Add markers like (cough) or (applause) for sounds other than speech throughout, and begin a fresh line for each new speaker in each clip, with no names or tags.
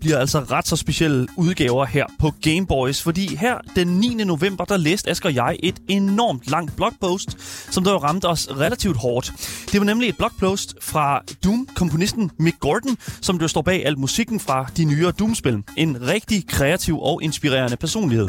bliver altså ret så specielle udgaver her på Gameboys, fordi her den 9. november, der læste Asger og jeg et enormt langt blogpost, som der jo ramte os relativt hårdt. Det var nemlig et blogpost fra Doom-komponisten Mick Gordon, som der står bag al musikken fra de nyere Doom-spil. En rigtig kreativ og inspirerende personlighed.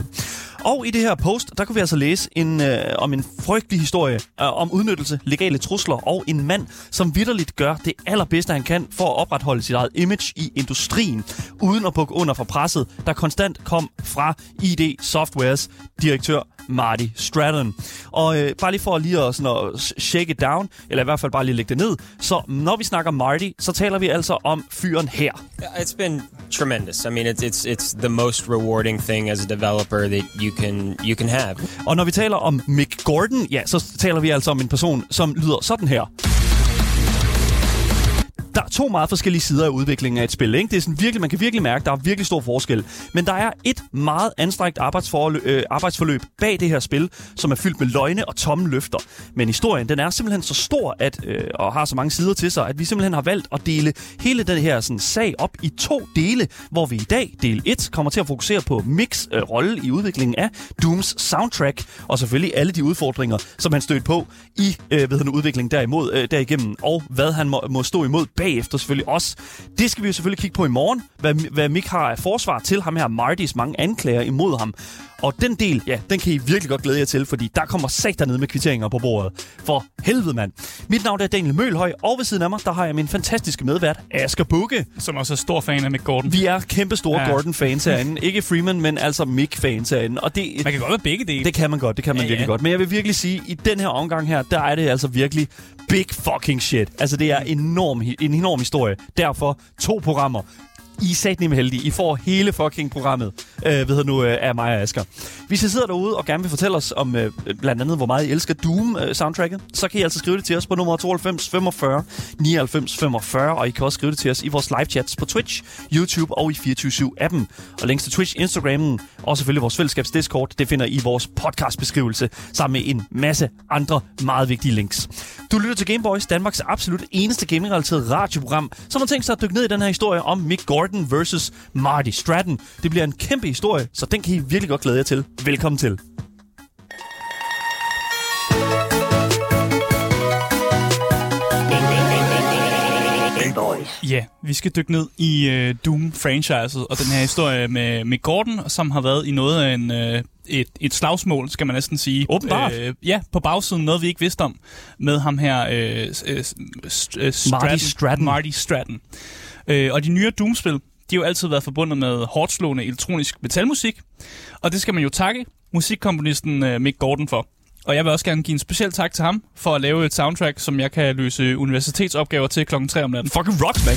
Og i det her post, der kunne vi altså læse en, øh, om en frygtelig historie øh, om udnyttelse, legale trusler og en mand, som vidderligt gør det allerbedste, han kan for at opretholde sit eget image i industrien, uden at bukke under for presset, der konstant kom fra ID Softwares direktør Marty Stratton. Og øh, bare lige for lige at, sådan at shake it down, eller i hvert fald bare lige lægge det ned, så når vi snakker Marty, så taler vi altså om fyren her.
Yeah, It's been tremendous. I mean, it's it's it's the most rewarding thing as a developer that you can you can have.
Og når vi taler om Mick Gordon, ja, så taler vi altså om en person, som lyder sådan her. Der er to meget forskellige sider af udviklingen af et spil. Ikke? Det er sådan virkelig, man kan virkelig mærke, at der er virkelig stor forskel. Men der er et meget anstrengt arbejdsforløb, øh, arbejdsforløb bag det her spil, som er fyldt med løgne og tomme løfter. Men historien, den er simpelthen så stor at, øh, og har så mange sider til sig, at vi simpelthen har valgt at dele hele den her sådan, sag op i to dele, hvor vi i dag, del 1, kommer til at fokusere på Mix øh, rolle i udviklingen af Dooms soundtrack, og selvfølgelig alle de udfordringer, som han stødte på i øh, ved udviklingen derimod, øh, derigennem, og hvad han må, må stå imod bagefter selvfølgelig også. Det skal vi jo selvfølgelig kigge på i morgen, hvad, hvad Mick har af forsvar til ham her, Martys mange anklager imod ham. Og den del, ja, den kan I virkelig godt glæde jer til, fordi der kommer sat ned med kvitteringer på bordet. For helvede, mand. Mit navn er Daniel Mølhøj, og ved siden af mig, der har jeg min fantastiske medvært, Asger Bukke.
Som også er stor fan af Mick Gordon.
Vi er kæmpe store
Ja.
Gordon-fans herinde. (laughs) Ikke Freeman, men altså Mick-fans herinde. Og det,
Man kan godt være begge dele.
det kan man godt, det kan man
ja,
virkelig
ja.
godt. Men jeg vil virkelig sige, i den her omgang her, der er det altså virkelig big fucking shit. Altså, det er enorm, en enorm historie. Derfor to programmer. I er med heldige. I får hele fucking programmet, øh, ved jeg nu, øh, af mig og Asger. Hvis I sidder derude og gerne vil fortælle os om øh, blandt andet, hvor meget I elsker Doom-soundtracket, øh, så kan I altså skrive det til os på nummer 92 45 99 45, og I kan også skrive det til os i vores live chats på Twitch, YouTube og i 24-7-appen. Og links til Twitch, Instagramen og selvfølgelig vores fællesskabs Discord, det finder I i vores podcastbeskrivelse, sammen med en masse andre meget vigtige links. Du lytter til Gameboys, Danmarks absolut eneste gaming-relateret radioprogram, som har tænkt sig at dykke ned i den her historie om Mick Gordon versus Marty Stratton. Det bliver en kæmpe historie, så den kan I virkelig godt glæde jer til. Velkommen til.
Ja, vi skal dykke ned i øh, Doom-franchiset og den her historie med Mick Gordon, som har været i noget af en, øh, et, et slagsmål, skal man næsten sige.
Åbenbart.
Øh, ja, på bagsiden, noget vi ikke vidste om, med ham her, uh, uh, Stratton,
Marty Stratton.
Marty Stratton. Uh, og de nyere Doom-spil, de har jo altid været forbundet med hårdt slående elektronisk metalmusik, og det skal man jo takke musikkomponisten uh, Mick Gordon for. Og jeg vil også gerne give en speciel tak til ham for at lave et soundtrack, som jeg kan løse universitetsopgaver til klokken 3 om natten.
Fucking rocks, man.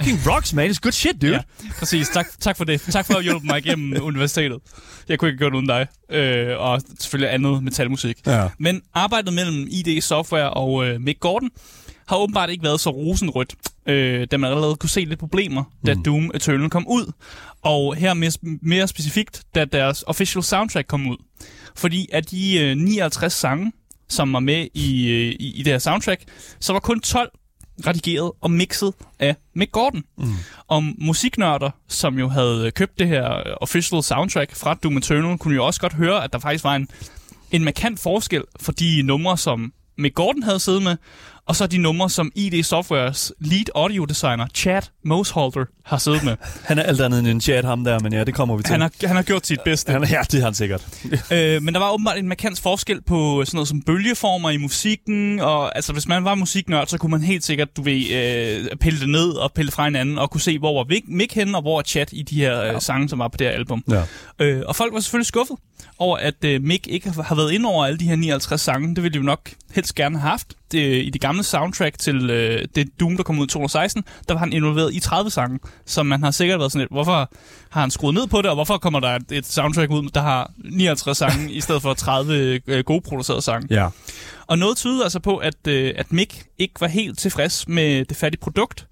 Fucking rocks, man. It's good shit, dude.
Ja, præcis. Tak, tak for det. Tak for at hjælpe mig igennem (laughs) universitetet. Jeg kunne ikke gøre det uden dig. Øh, og selvfølgelig andet metalmusik.
Ja.
Men arbejdet mellem ID Software og øh, Mick Gordon har åbenbart ikke været så rosenrødt, øh, da man allerede kunne se lidt problemer, da Doom Eternal kom ud. Og her mere, mere specifikt, da deres official soundtrack kom ud. Fordi af de øh, 59 sange, som var med i, øh, i, i det her soundtrack, så var kun 12 redigeret og mixet af Mick Gordon. Mm. Om musiknørder, som jo havde købt det her øh, official soundtrack fra Doom Eternal, kunne jo også godt høre, at der faktisk var en, en markant forskel for de numre, som Mick Gordon havde siddet med, og så de numre, som ID Softwares lead audio designer, Chad Moseholder, har siddet med. (laughs)
Han er alt andet end en chat, ham der, men ja, det kommer vi til.
Han har, han har gjort sit bedste.
han er, ja, det har han sikkert. (laughs)
Øh, men der var åbenbart en markant forskel på sådan noget som bølgeformer i musikken, og altså hvis man var musiknørd, så kunne man helt sikkert, du ved, øh, pille det ned og pille fra hinanden, og kunne se, hvor var Mick- henne, og hvor er Chat i de her øh, sange, som var på det her album.
Ja.
Øh, og folk var selvfølgelig skuffet over, at øh, Mick ikke har har været ind over alle de her 59 sange. Det ville de jo nok helst gerne have haft. Det, I det gamle soundtrack til øh, det Doom, der kom ud i 2016, der var han involveret i 30 sange, som man har sikkert været sådan lidt, hvorfor har han skruet ned på det, og hvorfor kommer der et, et soundtrack ud, der har 59 sange, (laughs) i stedet for 30 øh, gode producerede sange.
Ja.
Og noget tyder altså på, at, øh, at Mick ikke var helt tilfreds med det færdige produkt.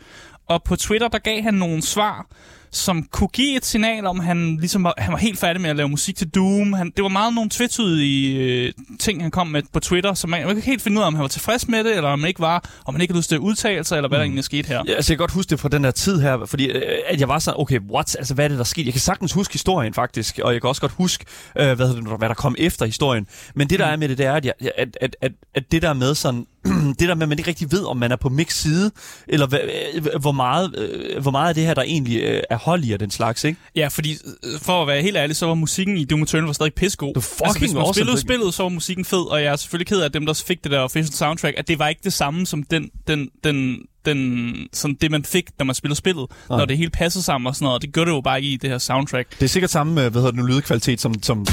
Og på Twitter, der gav han nogle svar, som kunne give et signal om, at han, ligesom var, han var helt færdig med at lave musik til Doom. Han, det var meget nogle tvetydige øh, ting, han kom med på Twitter, så man, man kan ikke helt finde ud af, om han var tilfreds med det, eller om han ikke var, om han ikke havde lyst til at udtale sig, eller hvad mm. der egentlig skete her.
Ja, altså, jeg kan godt huske det fra den her tid her, fordi øh, at jeg var sådan, okay, what? Altså, hvad er det, der skete? Jeg kan sagtens huske historien, faktisk, og jeg kan også godt huske, øh, hvad, det, hvad der kom efter historien. Men det, der mm. er med det, det er, at, jeg, at, at, at, at det der med sådan, (clears throat) det der med, at man ikke rigtig ved, om man er på mix side, eller øh, hvor, meget, øh, hvor meget af det her, der egentlig er hold i den slags, ikke?
Ja, fordi øh, for at være helt ærlig, så var musikken i Doom Eternal var stadig pissegod.
Det fucking
altså, hvis man
awesome.
spillede spillet, så var musikken fed, og jeg er selvfølgelig ked af, at dem, der fik det der official soundtrack, at det var ikke det samme som den, den, den, den, sådan det, man fik, når man spillede spillet, Nej. når det hele passede sammen og sådan noget. Det gør det jo bare ikke i det her soundtrack.
Det er sikkert samme, hvad hedder det nu, lydkvalitet, som, som,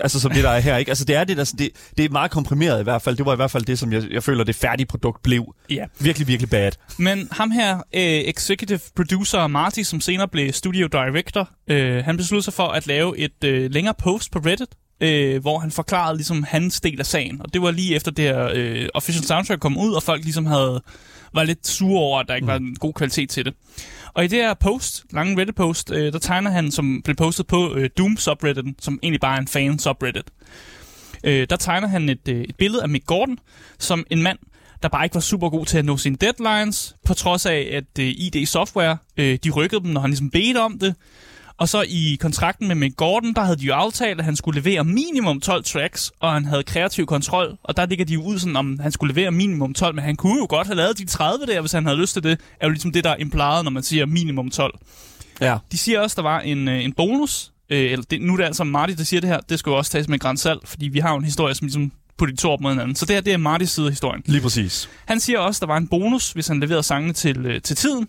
altså, som det, der er her, ikke? Altså, det er det, der, det, det er meget komprimeret i hvert fald. Det var i hvert fald det, som jeg, jeg føler, det færdige produkt blev.
Ja.
Virkelig, virkelig bad.
Men ham her, øh, executive producer Marty, som senere blev studio director, øh, han besluttede sig for at lave et øh, længere post på Reddit, øh, hvor han forklarede ligesom hans del af sagen. Og det var lige efter det her øh, official soundtrack kom ud, og folk ligesom havde var lidt sure over, at der ikke mm. var en god kvalitet til det. Og i det her post, lange Reddit-post, øh, der tegner han, som blev postet på øh, Doom subredditen, som egentlig bare er en fan subreddit. Øh, der tegner han et, øh, et billede af Mick Gordon som en mand, der bare ikke var super god til at nå sine deadlines, på trods af, at øh, ID Software, øh, de rykkede dem, når han ligesom bedte om det. Og så i kontrakten med Mick Gordon, der havde de jo aftalt, at han skulle levere minimum 12 tracks, og han havde kreativ kontrol. Og der ligger de jo ud sådan, om han skulle levere minimum 12, men han kunne jo godt have lavet de 30 der, hvis han havde lyst til det. er jo ligesom det, der er implied, når man siger minimum 12.
Ja.
De siger også, at der var en, øh, en bonus, øh, eller det, nu er det altså Marty, der siger det her, det skal jo også tages med en salt, fordi vi har jo en historie, som ligesom putter de to op mod hinanden. Så det her, det er Martys side af historien.
Lige præcis.
Han siger også, at der var en bonus, hvis han leverede sangene til, øh, til tiden.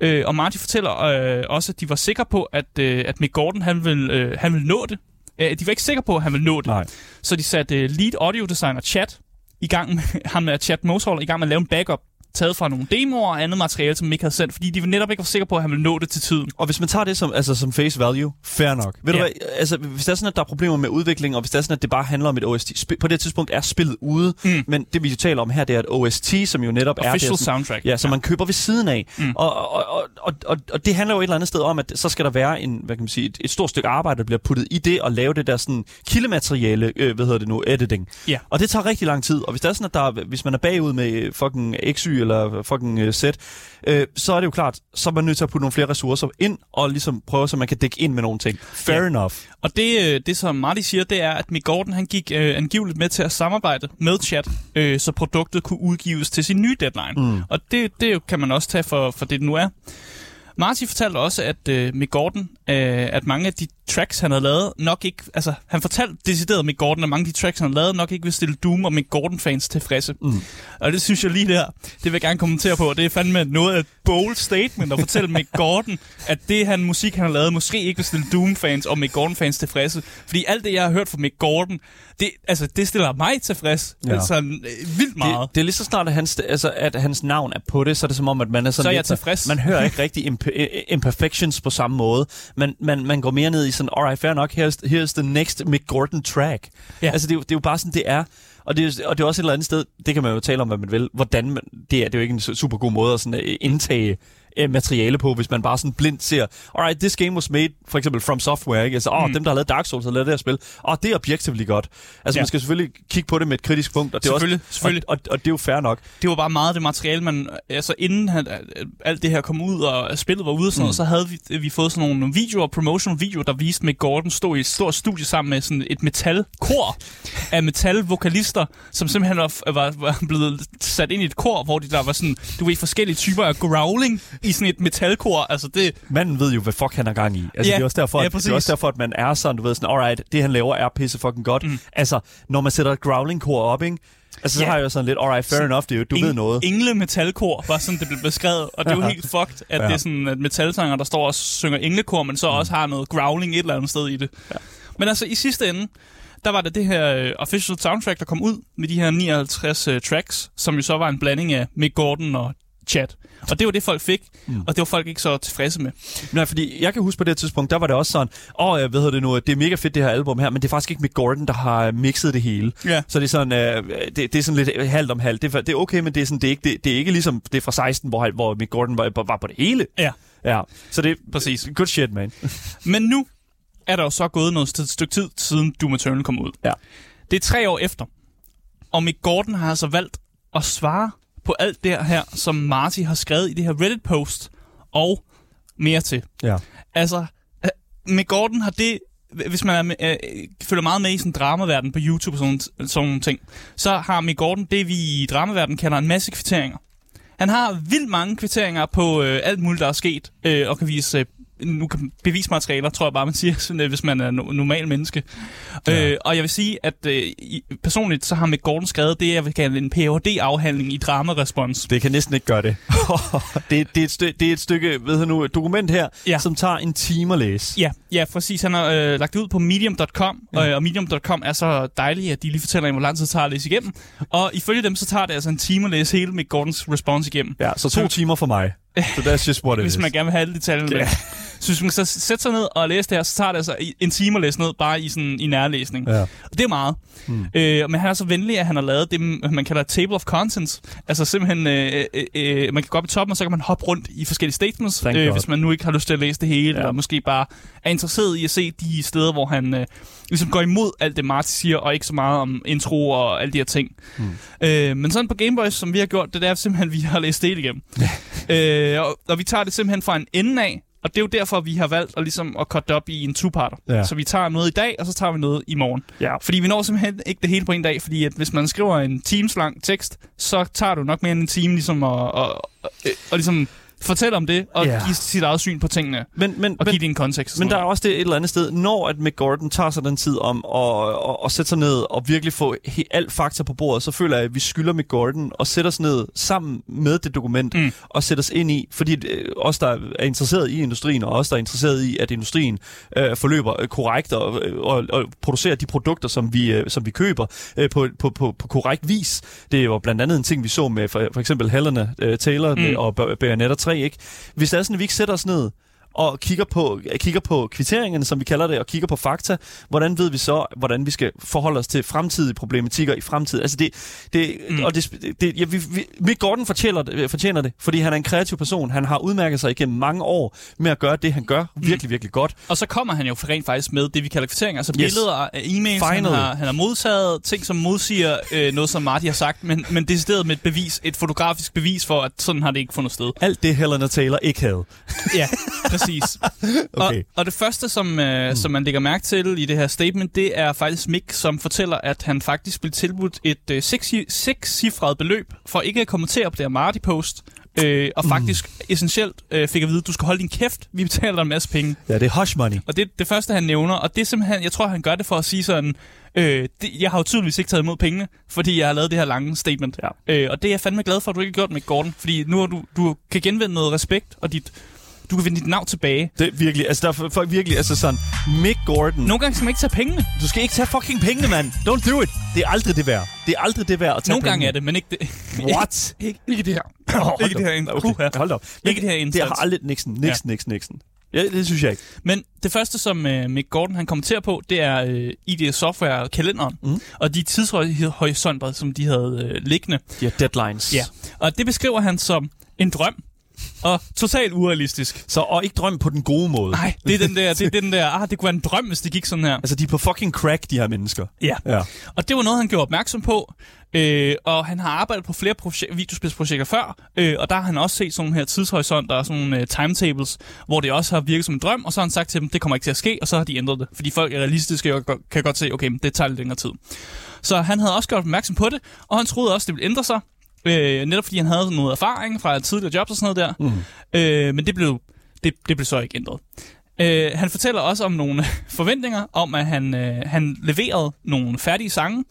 Øh, og Marty fortæller øh, også, at de var sikre på, at, øh, at Mick Gordon han ville, øh, han ville nå det. Øh, de var ikke sikre på, at han ville nå det.
Nej.
Så de satte øh, lead audio designer Chat i gang med, (laughs) ham med Chat Moshall i gang med at lave en backup taget fra nogle demoer og andet materiale, som Mick havde sendt, fordi de netop ikke var sikre på, at han ville nå det til tiden.
Og hvis man tager det som, altså, som face value, fair nok. Ved
Ja.
du hvad, altså, hvis det er sådan, at der er problemer med udvikling, og hvis det er sådan, at det bare handler om et OST, sp- på det tidspunkt er spillet ude,
Mm.
men det vi jo taler om her, det er et OST, som jo netop er
Official
det, sådan,
soundtrack.
Ja, som man køber ved siden af.
Mm.
Og, og, og, og, og, og det handler jo et eller andet sted om, at så skal der være en, hvad kan man sige, et, et stort stykke arbejde, der bliver puttet i det, og lave det der sådan kildemateriale, øh, hvad hedder det nu, editing.
Ja.
Og det tager rigtig lang tid. Og hvis det er sådan, at der, er- hvis man er bagud med fucking XY eller fucking øh, Z, øh, så er det jo klart, så er man nødt til at putte nogle flere ressourcer ind, og ligesom prøve, så man kan dække ind med nogle ting. Fair
Ja.
enough.
Og det, øh, det som Marty siger, det er, at Mick Gordon han gik øh, angiveligt med til at samarbejde med Chat, øh, så produktet kunne udgives til sin nye deadline.
Mm.
Og det, det kan man også tage for, for det, det nu er. Marty fortalte også, at øh, Mick Gordon, øh, at mange af de tracks, han havde lavet, nok ikke... Altså, han fortalte decideret Mick Gordon, at mange af de tracks, han havde lavet, nok ikke vil stille Doom og Mick Gordon-fans tilfredse.
Mm.
Og det synes jeg lige der, det vil jeg gerne kommentere på. Det er fandme noget af et bold statement at fortælle Mick Gordon, at det han musik, han har lavet, måske ikke vil stille Doom-fans og Mick Gordon-fans tilfredse. Fordi alt det, jeg har hørt fra Mick Gordon, det, altså, det stiller mig tilfreds.
Ja.
Altså, øh, vildt meget.
Det, det er lige så snart, at hans, altså, at hans navn er på det, så er det som om, at man er sådan
Så er jeg
lidt,
tilfreds.
Man hører ikke rigtig imp- imperfections på samme måde. Man, man, man går mere ned i sådan, alright, fair nok, here's, here's the next Mick Gordon track.
Ja.
Altså, det, er jo- det er jo bare sådan, det er. Og det, er, og det er også et eller andet sted, det kan man jo tale om, hvad man vil, hvordan man, det er, det er jo ikke en su- super god måde at sådan, øh, indtage øh, materiale på, hvis man bare sådan blindt ser, alright, this game was made, for eksempel from software, ikke? Altså, åh,
Mm.
dem, der har lavet Dark Souls, har lavet det her spil, åh, det er objectively godt. Altså,
Ja.
man skal selvfølgelig kigge på det med et kritisk punkt, og det er også,
Selvfølgelig, selvfølgelig.
Og, og, og, det er jo fair nok.
det var bare meget det materiale, man, altså inden han, alt det her kom ud, og spillet var ude og sådan noget,
Mm.
så havde vi, vi fået sådan nogle videoer, promotional videoer, der viste Mick Gordon stå i et stort studie sammen med sådan et metalkor af metalvokalister, som simpelthen var, var, var blevet sat ind i et kor, hvor de der var sådan, du ved, forskellige typer af growling i sådan et metalkor. Altså det,
Manden ved jo, hvad fuck han er gang i. Altså,
Ja,
det, er også derfor,
ja,
at, det
præcis.
er også derfor, at man er sådan, du ved, sådan, alright, det han laver er pisse fucking godt. Mm. Altså, når man sætter et growling-kor op, ikke? Altså, så
Ja.
har jeg jo sådan lidt, alright, fair
Sådan
enough, dude, du ved noget.
Engle metalkor var sådan, det blev beskrevet. Og det er jo
Ja.
helt fucked, at
Ja.
det er sådan at metalsanger, der står og synger englekor, men så også har noget growling et eller andet sted i det. Ja. Men altså, i sidste ende, der var det det her uh, official soundtrack, der kom ud med de her 59 uh, tracks, som jo så var en blanding af Mick Gordon og chat. Og det var det, folk fik, mm. og det var folk ikke så tilfredse med.
Nej, fordi jeg kan huske på det tidspunkt, der var det også sådan, åh, oh, jeg ved det nu, det er mega fedt det her album her, men det er faktisk ikke Mick Gordon, der har mixet det hele.
Ja.
Så det er sådan, øh, det, det, er sådan lidt halvt om halvt. Det, er- det er okay, men det er, sådan, det er, ikke, det, det er ikke ligesom det er fra 16, hvor, hvor Mick Gordon var, var på det hele.
Ja,
Ja, så det er
præcis.
good shit, man. (laughs)
Men nu er der jo så gået noget st- stykke tid, siden Doom Eternal kom ud.
Ja.
Det er tre år efter. Og Mick Gordon har altså valgt at svare på alt det her, som Marty har skrevet i det her Reddit-post, og mere til.
Ja.
Altså, øh, Mick Gordon har det, hvis man er, med- øh, følger meget med i sådan dramaverden på YouTube og sådan, sådan nogle ting, så har Mick Gordon det, vi i dramaverden kalder en masse kvitteringer. Han har vildt mange kvitteringer på øh, alt muligt, der er sket, øh, og kan vise øh, nu kan bevismaterialer, tror jeg bare, man siger, (laughs) sådan, øh, hvis man er no- normal menneske. Ja. Øh, og jeg vil sige, at øh, personligt så har Mick Gordon skrevet det, jeg vil kalde en Ph.D.-afhandling i dramarespons.
Det kan næsten ikke gøre det. (laughs) det, det, er et stykke, det er et stykke ved du nu, et dokument her,
Ja.
som tager en time at læse.
Ja, ja, præcis. Han har øh, lagt det ud på medium.com, ja. øh, og medium.com er så dejligt, at de lige fortæller, hvor lang tid det tager at læse igennem. Og ifølge dem, så tager det altså en time at læse hele Mick Gordons response igennem.
Ja, så to timer for mig. Så that's just what it (laughs)
hvis
is.
man gerne vil have alle detaljerne med. Så hvis man så sætter sig ned og læser det her, så tager det altså en time at læse ned, bare i, sådan, i nærlæsning.
Ja.
Og det er meget. Mm. Øh, men han er så venlig, at han har lavet det, man kalder table of contents. Altså simpelthen, øh, øh, øh, man kan gå op i toppen, og så kan man hoppe rundt i forskellige statements,
Thank
øh,
God.
hvis man nu ikke har lyst til at læse det hele, ja. eller måske bare er interesseret i at se de steder, hvor han øh, ligesom går imod alt det, Marty siger, og ikke så meget om intro og alle de her ting. Mm. Øh, men sådan på Gameboys, som vi har gjort, det er simpelthen, vi har læst det igennem. øh, og, og vi tager det simpelthen fra en ende af, og det er jo derfor, vi har valgt at, ligesom, at cutte det op i en two-parter.
Ja.
Så vi tager noget i dag, og så tager vi noget i morgen.
Ja.
Fordi vi når simpelthen ikke det hele på en dag, fordi at hvis man skriver en times lang tekst, så tager du nok mere end en time ligesom at, at, at, at, at ligesom fortælle om det, og
Ja.
give sit eget syn på tingene,
Men, men,
og
men,
give det en kontekst. og
Men der er også det et eller andet sted, når at Mick Gordon tager sig den tid om at, at, at sætte sig ned og virkelig få he, alt fakta på bordet, så føler jeg, at vi skylder Mick Gordon og sætte os ned sammen med det dokument
Mm.
og sætte os ind i, fordi øh, os, der er interesseret i industrien, og os, der er interesseret i, at industrien øh, forløber øh, korrekt og, øh, og, og producerer de produkter, som vi, øh, som vi køber øh, på, på, på, på korrekt vis. Det jo blandt andet en ting, vi så med for, for eksempel Helena øh, Taylor
Mm.
og Ba- Bayonetta tre, ikke? Hvis det er sådan, at vi ikke sætter os ned og kigger på, kigger på kvitteringerne, som vi kalder det, og kigger på fakta, hvordan ved vi så, hvordan vi skal forholde os til fremtidige problematikker i fremtiden? Altså det, det
Mm.
mm. og det, det ja, vi, vi, Mick Gordon fortjener, det- fortjener det, fordi han er en kreativ person. Han har udmærket sig igennem mange år med at gøre det, han gør, virkelig, virkelig godt.
Og så kommer han jo rent faktisk med det, vi kalder kvitteringer, altså
Yes.
billeder af e-mails, han har, han har modtaget, ting som modsiger øh, noget, som Marty har sagt, men, men decideret med et bevis, et fotografisk bevis for, at sådan har det ikke fundet sted.
Alt det, Helena Taylor ikke havde.
Ja, (laughs) præcis. (laughs)
Okay.
Og, og det første, som, øh, mm. som man lægger mærke til i det her statement, det er faktisk Mick, som fortæller, at han faktisk blev tilbudt et øh, seks- seks-cifret beløb for ikke at kommentere på det her Marty-post. Øh, og faktisk essentielt øh, fik at vide, at du skal holde din kæft, vi betaler dig en masse penge.
Ja, det er hush money.
Og det er det første, han nævner, og det er simpelthen, jeg tror, han gør det for at sige sådan, øh, det, jeg har jo tydeligvis ikke taget imod pengene, fordi jeg har lavet det her lange statement.
Ja.
Øh, og det er jeg fandme glad for, at du ikke har gjort med Gordon, fordi nu har du, du kan genvinde noget respekt, og dit, du kan vinde dit navn tilbage.
Det er virkelig, altså der er folk virkelig, altså sådan, Mick Gordon.
Nogle gange skal man ikke tage pengene.
Du skal ikke tage fucking pengene, mand. Don't do it. Det er aldrig det værd. Det er aldrig det værd at tage
Nogle gange
pengene.
er det, men ikke det.
What? (laughs)
ikke, ikke det her.
Hold
ikke det her.
op.
Okay.
Okay, hold op.
Ikke det her
Det
instans.
har aldrig Nixon, Nixon, Nixon, Nixon. Ja, det synes jeg ikke.
Men det første, som uh, Mick Gordon han kommenterer på, det er uh, ID Software kalenderen.
Mm.
Og de tidshorisonter, som de havde uh, liggende.
De har deadlines.
Ja. Og det beskriver han som en drøm. Og totalt urealistisk.
Så, og ikke drøm på den gode måde.
Nej, det er den der, det er den der, ah, det kunne være en drøm, hvis det gik sådan her.
Altså, de er på fucking crack, de her mennesker.
Ja.
Ja.
Og det var noget, han gjorde opmærksom på. Øh, og han har arbejdet på flere proje- videospilsprojekter før, øh, og der har han også set sådan nogle her tidshorisonter og sådan nogle øh, timetables, hvor det også har virket som en drøm, og så har han sagt til dem, det kommer ikke til at ske, og så har de ændret det. Fordi folk er realistiske og kan godt se, okay, det tager lidt længere tid. Så han havde også gjort opmærksom på det, og han troede også, det ville ændre sig, øh, netop fordi han havde noget erfaring fra tidligere jobs og sådan noget der.
Mm.
Øh, men det blev, det, det blev så ikke ændret. Øh, han fortæller også om nogle (laughs) forventninger om, at han, øh, han leverede nogle færdige sange,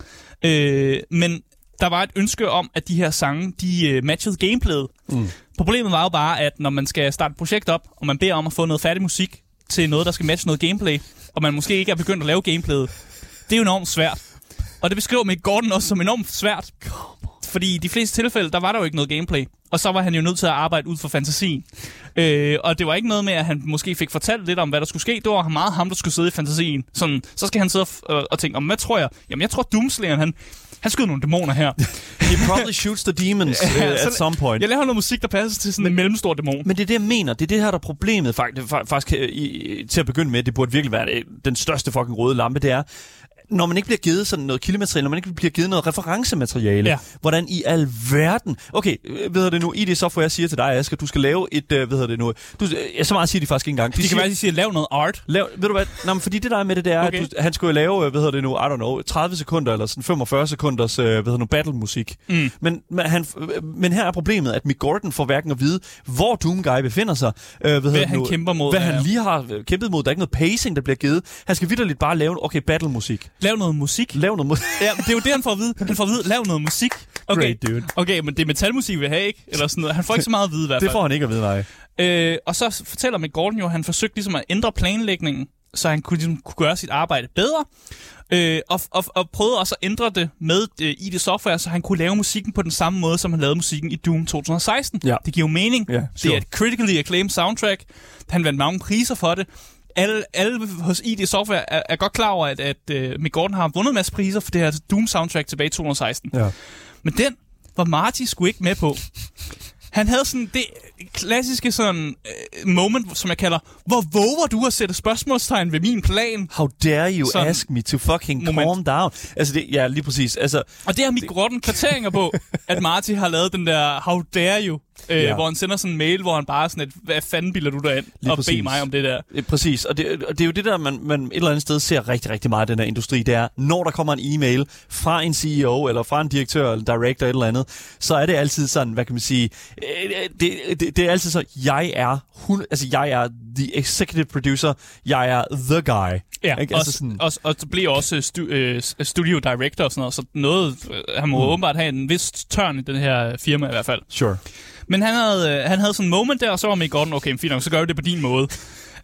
øh, men der var et ønske om, at de her sange, de øh, matchede gameplayet.
Mm.
Problemet var jo bare, at når man skal starte et projekt op, og man beder om at få noget færdig musik til noget, der skal matche noget gameplay, og man måske ikke er begyndt at lave gameplayet, det er jo enormt svært. Og det beskriver Mick Gordon også som enormt svært. Fordi i de fleste tilfælde, der var der jo ikke noget gameplay. Og så var han jo nødt til at arbejde ud for fantasien. Øh, og det var ikke noget med, at han måske fik fortalt lidt om, hvad der skulle ske. Det var meget ham, der skulle sidde i fantasien. Sådan, så skal han sidde og, og tænke, om hvad tror jeg? Jamen, jeg tror, Doomslayeren, han, han skyder nogle dæmoner her.
He probably shoots the demons (laughs) uh, at
så-
some point.
Jeg laver noget musik, der passer til sådan en mellemstor dæmon.
Men det er det, jeg mener. Det er det her, der er problemet faktisk, faktisk øh, i, til at begynde med. Det burde virkelig være øh, den største fucking røde lampe. Det er, når man ikke bliver givet sådan noget kildemateriale, når man ikke bliver givet noget referencemateriale,
Ja.
hvordan i al verden... Okay, øh, ved du det nu, ID Software jeg siger til dig, Asger, du skal lave et, øh, ved du det nu, du, øh, så meget siger de faktisk ikke engang.
Det kan
siger,
de siger, lav noget art.
Lav, ved du hvad? Nå, men fordi det der er med det, det er,
Okay.
at du, han skulle lave, øh, hvad hedder det nu, I don't know, 30 sekunder eller sådan 45 sekunders, øh, hvad hedder det nu, battle-musik.
Mm.
Men, men, han, men her er problemet, at Mick Gordon får hverken at vide, hvor Doomguy befinder sig, øh, hvad, hedder det
han
nu,
kæmper mod,
hvad
ja.
han lige har kæmpet mod. Der er ikke noget pacing, der bliver givet. Han skal vidderligt bare lave, okay, battle-musik.
Lav noget musik.
Lav noget musik.
Ja, det er jo det, han får at vide. Han får at vide, lav noget musik. Okay,
Great, dude.
okay men det er metalmusik, vi have, ikke? Eller sådan noget. Han får ikke så meget at vide i hvert
Det
fald.
får han ikke at vide, nej.
Øh, og så fortæller Mick Gordon jo, at han forsøgte ligesom at ændre planlægningen, så han kunne, ligesom, kunne gøre sit arbejde bedre. Øh, og, og, og prøvede også at ændre det med øh, i det software, så han kunne lave musikken på den samme måde, som han lavede musikken i Doom 2016.
Ja.
Det giver jo mening.
Ja,
Det er
sure.
et critically acclaimed soundtrack. Han vandt mange priser for det. Alle, alle hos ID Software er, er godt klar over, at, at uh, Mick Gordon har vundet en masse priser for det her Doom-soundtrack tilbage i 2016.
Ja.
Men den var Marty sgu ikke med på. Han havde sådan det klassiske sådan uh, moment, som jeg kalder, hvor våger du at sætte spørgsmålstegn ved min plan?
How dare you
Sådan.
ask me to fucking
Moment.
calm down? Altså, det, ja, lige præcis. Altså,
Og det har Mick Gordon kvarteringer på, at Marty har lavet den der How dare you, øh,
Ja.
hvor han sender sådan en mail, hvor han bare sådan et, hvad fanden bilder du dig ind?
Lige
og
præcis.
mig om det der.
Øh, Præcis, og det, og det er jo det der, man, man et eller andet sted ser rigtig, rigtig meget i den her industri, det er, når der kommer en e-mail fra en CEO, eller fra en direktør, eller director, et eller andet, så er det altid sådan, hvad kan man sige, øh, det, det, det er altid så, jeg er, hun, altså jeg er the executive producer, jeg er the guy.
Ja,
Ikke?
og,
Altså sådan-
og, og så bliver også stu, øh, studio director og sådan noget, så noget, øh, han må mm. åbenbart have en vis tørn i den her firma i hvert fald.
Sure.
Men han havde, øh, han havde sådan en moment der, og så var Mick Gordon, okay, fint nok, så gør vi det på din måde.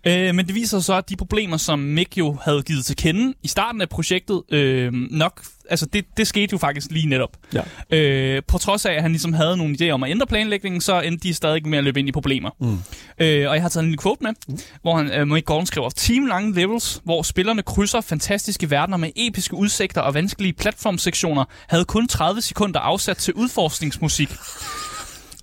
Øh, men det viser sig så, at de problemer, som Mick jo havde givet til kende i starten af projektet, øh, nok, altså det, det skete jo faktisk lige netop.
Ja.
Øh, på trods af, at han ligesom havde nogle idéer om at ændre planlægningen, så endte de stadig med at løbe ind i problemer.
Mm.
Øh, og jeg har taget en lille quote med, mm. hvor han, øh, Mick Gordon skriver, timelange levels, hvor spillerne krydser fantastiske verdener med episke udsigter og vanskelige platformsektioner, havde kun 30 sekunder afsat til udforskningsmusik.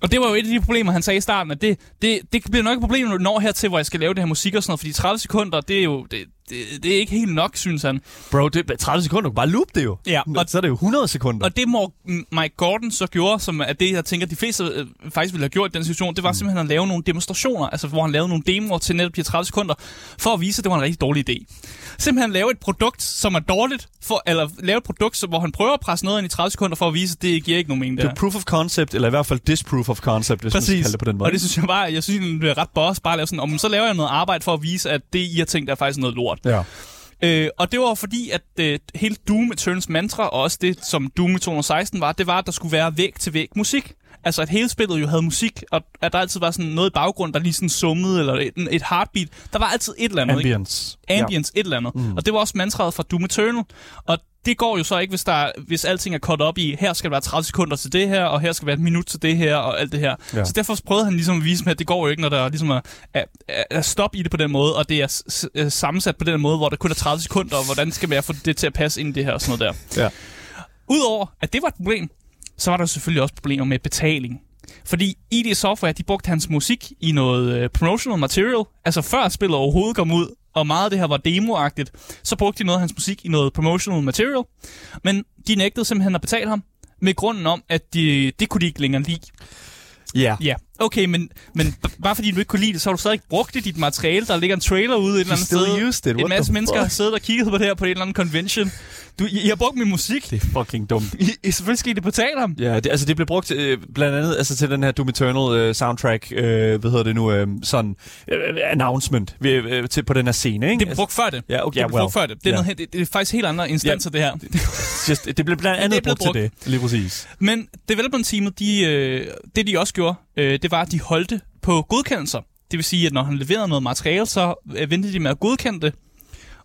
Og det var jo et af de problemer, han sagde i starten, at det, det, det bliver nok et problem, når du når hertil, hvor jeg skal lave det her musik og sådan noget, fordi 30 sekunder, det er jo det, det, det er ikke helt nok, synes han.
Bro, det, 30 sekunder, du kan bare loop det jo.
Ja,
og så er det jo 100 sekunder.
Og det må Mike Gordon så gjorde, som er det, jeg tænker, de fleste øh, faktisk ville have gjort i den situation, det var simpelthen at lave nogle demonstrationer, altså hvor han lavede nogle demoer til netop de 30 sekunder, for at vise, at det var en rigtig dårlig idé. Simpelthen lave et produkt, som er dårligt, for, eller lave et produkt, hvor han prøver at presse noget ind i 30 sekunder, for at vise, at det giver ikke nogen mening
det er proof of concept, eller i hvert fald disproof of concept, hvis man skal kalde det på den måde.
Og det synes jeg bare, jeg synes, det er ret boss, bare at lave sådan, om så laver jeg noget arbejde for at vise, at det, I har tænkt, er faktisk noget lort.
Ja.
Øh, og det var fordi, at øh, hele Doom Eternals mantra, og også det, som Doom i 2016 var, det var, at der skulle være væg-til-væg musik. Altså, at hele spillet jo havde musik, og at der altid var sådan noget i baggrunden, der lige sådan summede, eller et, et heartbeat. Der var altid et eller andet, ikke?
Ambience.
Ambience, et eller andet. Mm. Og det var også mantraet fra Doom Eternal. Og det går jo så ikke, hvis, der, er- hvis alting er cut op i, her skal der være 30 sekunder til det her, og her skal være et minut til det her, og alt det her.
Ja.
Så derfor prøvede han ligesom at vise mig, at det går jo ikke, når der ligesom er, er, er, stop i det på den måde, og det er s- s- sammensat på den måde, hvor der kun er 30 sekunder, og hvordan skal jeg få det til at passe ind i det her og sådan noget der.
Ja.
Udover at det var et problem, så var der selvfølgelig også problemer med betaling. Fordi ID Software, de brugte hans musik i noget øh, promotional material, altså før spillet overhovedet kom ud, og meget af det her var demoagtigt, så brugte de noget af hans musik i noget promotional material, men de nægtede simpelthen at betale ham, med grunden om, at de, det kunne de ikke længere lide.
Ja.
Ja, okay, men, men bare fordi du ikke kunne lide det, så har du stadig brugt det dit materiale. Der ligger en trailer ude et eller andet sted.
used it.
En
What
masse
the
mennesker har siddet og kigget på det her på en eller anden convention. Du, I, I har brugt min musik.
Det er fucking dumt.
I, I selvfølgelig skal I det betale ham.
Ja, det, altså det blev brugt øh, blandt andet altså til den her Doom Eternal øh, soundtrack, øh, hvad hedder det nu, øh, sådan øh, announcement ved, øh, til, på den her scene, ikke?
Det blev brugt før det.
Ja, okay,
det blev
well,
brugt før det. Det er,
ja.
noget, helt- det, det er faktisk helt andre instanser, det her.
just, det blev blandt (laughs)
det
andet
er blevet
brugt, til det, lige præcis.
Men development-teamet, de, øh, det de også gjorde, øh, det var, at de holdte på godkendelser. Det vil sige, at når han leverede noget materiale, så øh, ventede de med at godkende det.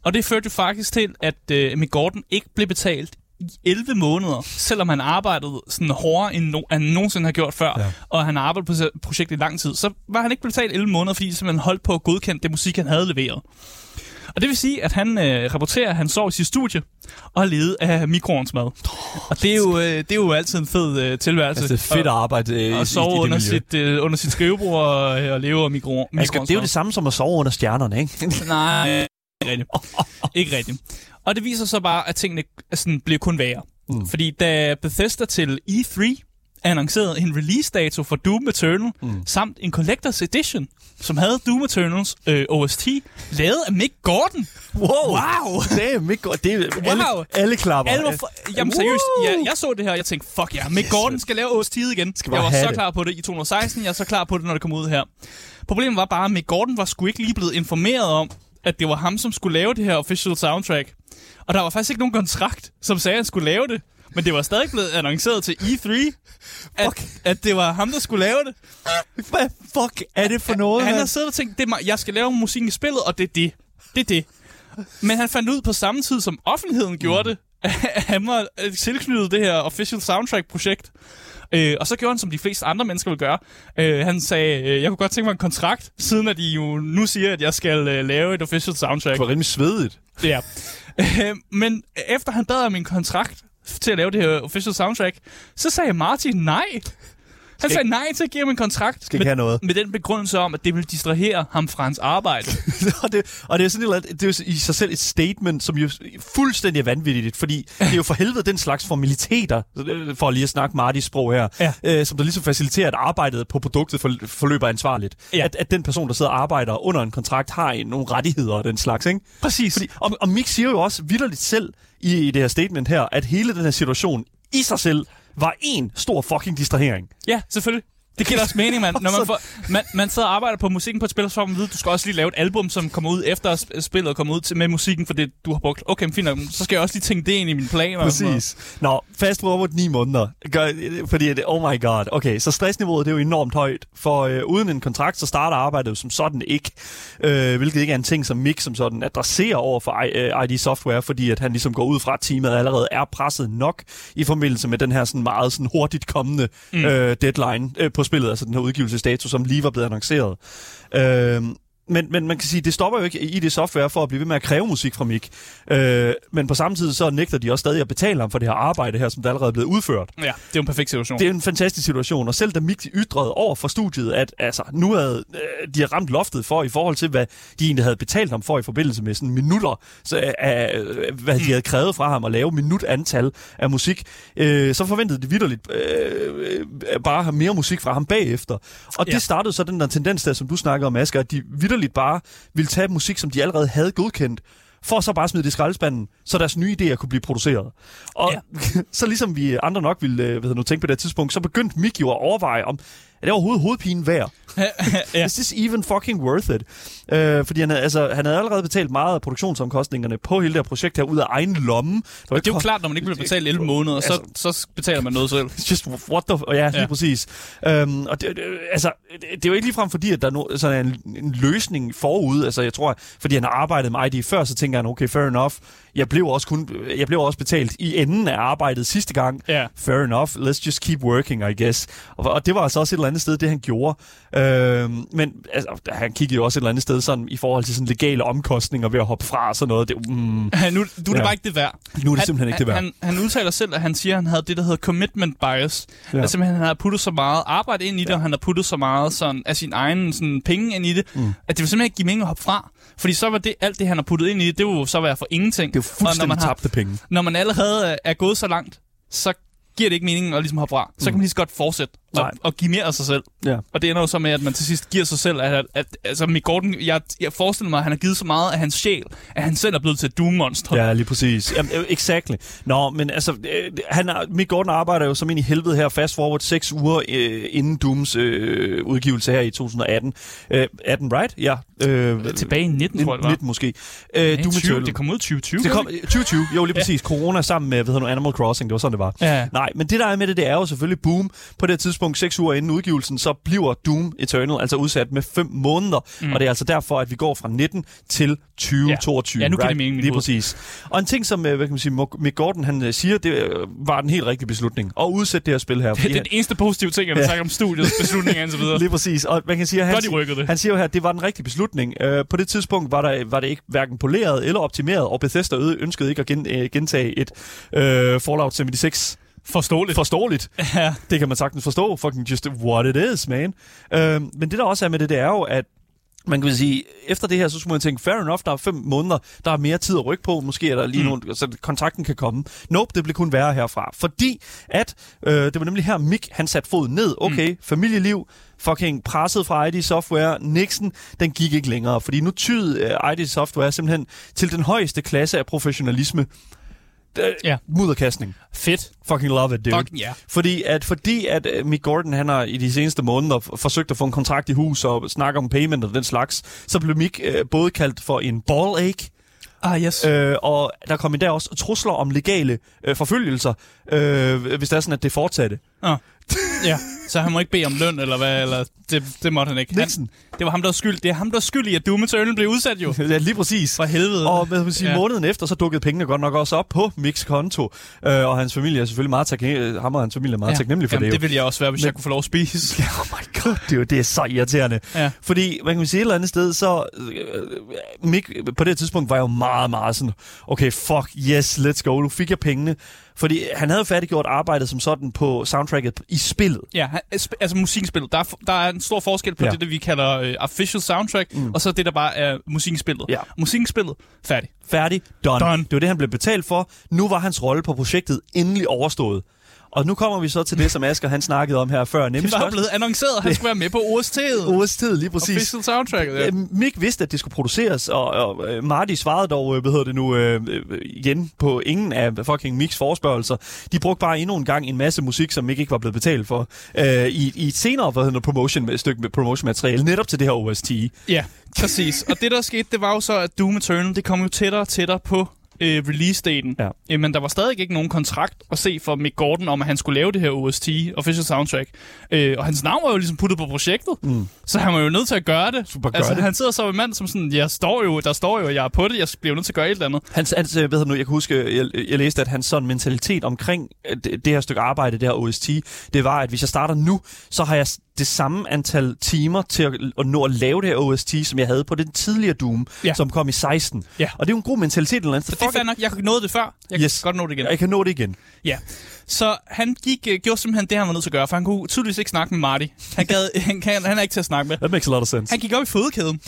Og det førte jo faktisk til, at øh, Mick Gordon ikke blev betalt i 11 måneder, selvom han arbejdede sådan hårdere, end no, han nogensinde har gjort før, ja. og han har arbejdet på projektet i lang tid, så var han ikke blevet betalt 11 måneder, fordi simpelthen holdt på at godkende det musik, han havde leveret. Og det vil sige, at han øh, rapporterer, at han sov i sit studie og har levet af mikroovnsmad. Og det er jo, øh, det er jo altid en fed øh, tilværelse.
Altså, det er fedt at arbejde øh, i,
og
i
sove
det
under
miljø.
sit, øh, under sit skrivebord og, øh, og leve af mikro,
Asger,
mikroovnsmad.
det er jo det samme som at sove under stjernerne, ikke?
Nej, ikke rigtigt. ikke rigtigt. Og det viser så bare, at tingene sådan, bliver kun værre. Mm. Fordi da Bethesda til E3 annoncerede en release-dato for Doom Eternal, mm. samt en Collector's Edition, som havde Doom Eternals øh, OST, lavet af Mick Gordon.
Wow!
Wow!
Det er Mick Gordon. Det er alle,
Wow.
alle klapper.
Alle var for, jamen seriøst, jeg, jeg så det her, og jeg tænkte, fuck ja, Mick Gordon skal lave OST igen.
Skal
jeg var så
det.
klar på det i 2016, jeg er så klar på det, når det kom ud her. Problemet var bare, at Mick Gordon var sgu ikke lige blevet informeret om, at det var ham, som skulle lave det her official soundtrack. Og der var faktisk ikke nogen kontrakt, som sagde, at han skulle lave det. Men det var stadig blevet annonceret til E3, at, at det var ham, der skulle lave det.
Hvad fuck er det for noget,
Han
mand?
har siddet og tænkt, det er mig, jeg skal lave musikken i spillet, og det er det. Det er det. Men han fandt ud på samme tid, som offentligheden gjorde det, (laughs) at han var tilknyttet det her official soundtrack-projekt. Øh, og så gjorde han, som de fleste andre mennesker vil gøre. Øh, han sagde, øh, jeg kunne godt tænke mig en kontrakt, siden at I jo nu siger, at jeg skal øh, lave et official soundtrack.
Det var rimelig svedigt.
Ja. Øh, men efter han bad om en kontrakt til at lave det her official soundtrack, så sagde Martin nej. Han sagde nej til at give ham en kontrakt.
Skal ikke
med,
have noget.
med den begrundelse om, at det vil distrahere ham fra hans arbejde. (laughs)
og, det, og det er sådan et det er i sig selv et statement, som jo fuldstændig er vanvittigt, fordi det er jo for helvede den slags formaliteter, for lige at snakke Martis sprog her,
Ja.
øh, som der ligesom faciliterer, at arbejdet på produktet for, forløber ansvarligt.
Ja.
At, at den person, der sidder og arbejder under en kontrakt, har en, nogle rettigheder og den slags, ikke?
Præcis.
Fordi, og, og Mick siger jo også vidderligt selv i, i det her statement her, at hele den her situation i sig selv var en stor fucking distrahering.
Ja, selvfølgelig. Det giver også mening, man. (laughs) Når man, får, man, man sidder og arbejder på musikken på et spil, så får man vide, du skal også lige lave et album, som kommer ud efter spillet kommer ud til, med musikken, for det du har brugt. Okay, men fint nok, så skal jeg også lige tænke det ind i mine planer. og.
Præcis. Nå, fast forward 9 måneder. Gør, fordi, det, oh my god. Okay, så stressniveauet det er jo enormt højt. For øh, uden en kontrakt, så starter arbejdet jo som sådan ikke. Øh, hvilket ikke er en ting, som Mick som sådan adresserer over for I, øh, ID Software, fordi at han ligesom går ud fra, at teamet allerede er presset nok i forbindelse med den her sådan meget sådan hurtigt kommende mm. øh, deadline øh, på spillet, altså den her udgivelsesdato, som lige var blevet annonceret. Øhm, men, men man kan sige, det stopper jo ikke i det software for at blive ved med at kræve musik fra Mick. Øh, men på samme tid så nægter de også stadig at betale ham for det her arbejde her, som der allerede er blevet udført.
Ja, det er jo en perfekt situation.
Det er en fantastisk situation, og selv da Mick ytrede over for studiet, at altså, nu havde øh, de har ramt loftet for i forhold til, hvad de egentlig havde betalt ham for i forbindelse med sådan minutter, så, øh, af, øh, hvad de havde krævet fra ham at lave minutantal af musik, øh, så forventede de vidderligt øh, øh, bare mere musik fra ham bagefter. Og det
Ja.
startede så den der tendens der, som du snakker om, Asger, at de vidderligt bare ville tage musik, som de allerede havde godkendt, for så bare smide det i skraldespanden, så deres nye idéer kunne blive produceret. Og ja. (laughs) så ligesom vi andre nok ville øh, hvad nu, tænke på det tidspunkt, så begyndte Mick jo at overveje, om er det overhovedet hovedpinen værd? (laughs)
ja.
Is this even fucking worth it? Øh, fordi han havde, altså, han havde allerede betalt meget af produktionsomkostningerne på hele det her projekt her ud af egen lomme. Der var
Det er jo klart, når man ikke bliver betalt 11 måneder, så, så betaler man noget selv.
Just what the... Ja, lige
Ja.
præcis. Um, og det, det, altså, det, det er jo ikke ligefrem fordi, at der er no, sådan en, en løsning forud. Altså, jeg tror, fordi han har arbejdet med ID før, så tænker han, okay, fair enough. Jeg blev også, kun, jeg blev også betalt i enden af arbejdet sidste gang.
Ja.
Fair enough. Let's just keep working, I guess. Og, og det var altså også et eller andet sted, det han gjorde. Øhm, men altså, han kiggede jo også et eller andet sted sådan, i forhold til sådan legale omkostninger ved at hoppe fra og sådan noget. Det, mm,
nu, nu er det
Ja.
bare ikke det værd.
nu er det
han,
simpelthen ikke det værd.
Han, han udtaler selv, at han siger, at han havde det, der hedder commitment bias.
Ja.
Ja. Altså simpelthen, han har puttet så meget arbejde ind i det, ja. og han har puttet så meget sådan, af sin egen sådan, penge ind i det, mm. at det vil simpelthen ikke give mening at hoppe fra. Fordi så var det, alt det, han har puttet ind i det, det jo så være for ingenting.
det er
Og når
fuldstændig
man, har,
tabte penge.
når man allerede er- gået så langt, så giver det ikke mening at ligesom hoppe fra. Så kan man lige så godt fortsætte og, og give mere af sig selv.
Ja.
Og det ender jo så med, at man til sidst giver sig selv, at, at, at altså Mick Gordon, jeg, jeg forestiller mig, at han har givet så meget af hans sjæl, at han selv er blevet til et Doom-monster.
Ja, lige præcis. Jamen, øh, exactly. Nå, men altså, øh, han, Mick Gordon arbejder jo som ind i helvede her fast forward seks uger øh, inden Dooms øh, udgivelse her i 2018. Øh, 18, right? Ja. Øh,
Tilbage i 19, tror jeg, var.
19 måske. Øh,
Nej,
Doom
20,
Eternal.
det kom ud i 2020.
Det kom
gjorde
2020, jo lige præcis. Corona sammen med, hvad hedder nu, Animal Crossing, det var sådan, det var.
Ja.
Nej, men det der er med det, det er jo selvfølgelig boom. På det tidspunkt, tidspunkt, seks uger inden udgivelsen, så bliver Doom Eternal altså udsat med fem måneder. Mm. Og det er altså derfor, at vi går fra 19 til 2022.
Ja. Ja, nu giver det
right?
mening,
Lige præcis. Og en ting, som øh, hvad kan man sige, Mick Gordon han øh, siger, det øh, var den helt rigtige beslutning. At udsætte det her spil her.
Det er den eneste positive ting, jeg vil
Ja.
sige om studiets (laughs) beslutninger og så videre.
Lige præcis. Og man kan sige, at han,
det.
han siger jo her, at det var den rigtige beslutning. Uh, på det tidspunkt var, der, var det ikke hverken poleret eller optimeret, og Bethesda ønskede ikke at gen, uh, gentage et uh, Fallout 76
Forståeligt.
forståeligt. (laughs)
Ja.
Det kan man sagtens forstå. Fucking just what it is, man. Uh, men det der også er med det, det er jo, at man kan sige, efter det her, så skulle man tænke, fair enough, der er fem måneder, der er mere tid at rykke på, måske er der lige mm. nogle, så kontrakten kan komme. Nope, det blev kun værre herfra. Fordi at, øh, det var nemlig her, Mick, han satte foden ned. Okay, mm. familieliv, fucking presset fra ID Software, Nixon, den gik ikke længere. Fordi nu tyd øh, ID Software simpelthen til den højeste klasse af professionalisme. Øh,
Ja.
Mudderkastning.
Fedt.
Fucking love it, dude.
Fucking ja.
Fordi at, fordi at uh, Mick Gordon, han har i de seneste måneder forsøgt at få en kontrakt i hus og snakke om payment og den slags, så blev Mick uh, både kaldt for en ball ache,
Ah, yes.
øh, og der kom endda også trusler om legale øh, forfølgelser, øh, hvis det er sådan, at det fortsatte.
Ah. Ja, så han må ikke bede om løn, eller hvad? Eller det, det måtte han ikke. Han,
Nixon.
det var ham, der var skyld. Det er ham, der var skyld i, at Doom Eternal blev udsat jo.
Ja, lige præcis.
For helvede.
Og hvad man sige,
Ja.
ja. måneden efter, så dukkede pengene godt nok også op på Micks konto. Øh, og hans familie er selvfølgelig meget taknemmelig, ham og hans familie er meget ja. taknemmelig for
Jamen,
det.
det ville jeg også være, hvis
Men-
jeg kunne få lov at spise. (laughs)
Oh my god, det er, jo, det er så irriterende.
Ja.
Fordi, man kan sige et eller andet sted, så øh, Mick på det tidspunkt var jo meget, meget sådan, okay, fuck, yes, let's go, nu fik jeg pengene. Fordi han havde færdiggjort arbejdet som sådan på soundtracket i spillet.
Ja, altså musikspillet. Der er, der er en stor forskel på
Ja.
det, det, vi kalder uh, official soundtrack, mm. og så det, der bare er musikspillet.
Ja.
Musikspillet, færdig.
Færdig, done.
Done.
Det var det, han blev betalt for. Nu var hans rolle på projektet endelig overstået. Og nu kommer vi så til det, som Asger han snakkede om her før, nemlig
Det var blevet annonceret, at han skulle være med på OST'et. (laughs)
Tid, lige præcis.
Official soundtrack. Ja.
Mick vidste, at det skulle produceres, og, og øh, Marty svarede dog, øh, hvad hedder det nu, øh, øh, igen på ingen af fucking Micks forespørgelser. De brugte bare endnu en gang en masse musik, som Mick ikke var blevet betalt for, øh, i, i et senere hvad hedder promotion, et stykke med promotion materiale, netop til det her OST.
Ja, præcis. Og det, der skete, det var jo så, at Doom Eternal, det kom jo tættere og tættere på øh, release-daten.
Ja.
Øh, men der var stadig ikke nogen kontrakt at se for Mick Gordon om, at han skulle lave det her OST, Official Soundtrack. Øh, og hans navn var jo ligesom puttet på projektet, mm. så han var jo nødt til at gøre det.
Super,
altså,
det.
han sidder så med en mand, som sådan, jeg står jo, der står jo, jeg er på det, jeg bliver nødt til at gøre et eller andet.
Hans, hans, øh, hvad hedder nu, jeg kan huske, jeg, jeg læste, at hans sådan mentalitet omkring øh, det, det her stykke arbejde, det her OST, det var, at hvis jeg starter nu, så har jeg det samme antal timer til at, at nå at lave det her OST, som jeg havde på den tidligere Doom,
Ja.
som kom i 16.
Ja.
Og det er jo en god mentalitet eller andet.
Så det er nok, jeg nåede det før, jeg
Yes.
kan godt nå det igen.
Jeg kan nå det igen.
Ja. Så han gik, øh, gjorde simpelthen det, han var nødt til at gøre, for han kunne tydeligvis ikke snakke med Marty. Han, gad, (laughs) han, kan, han er ikke til at snakke med.
That makes a lot of sense.
Han gik op i fødekæden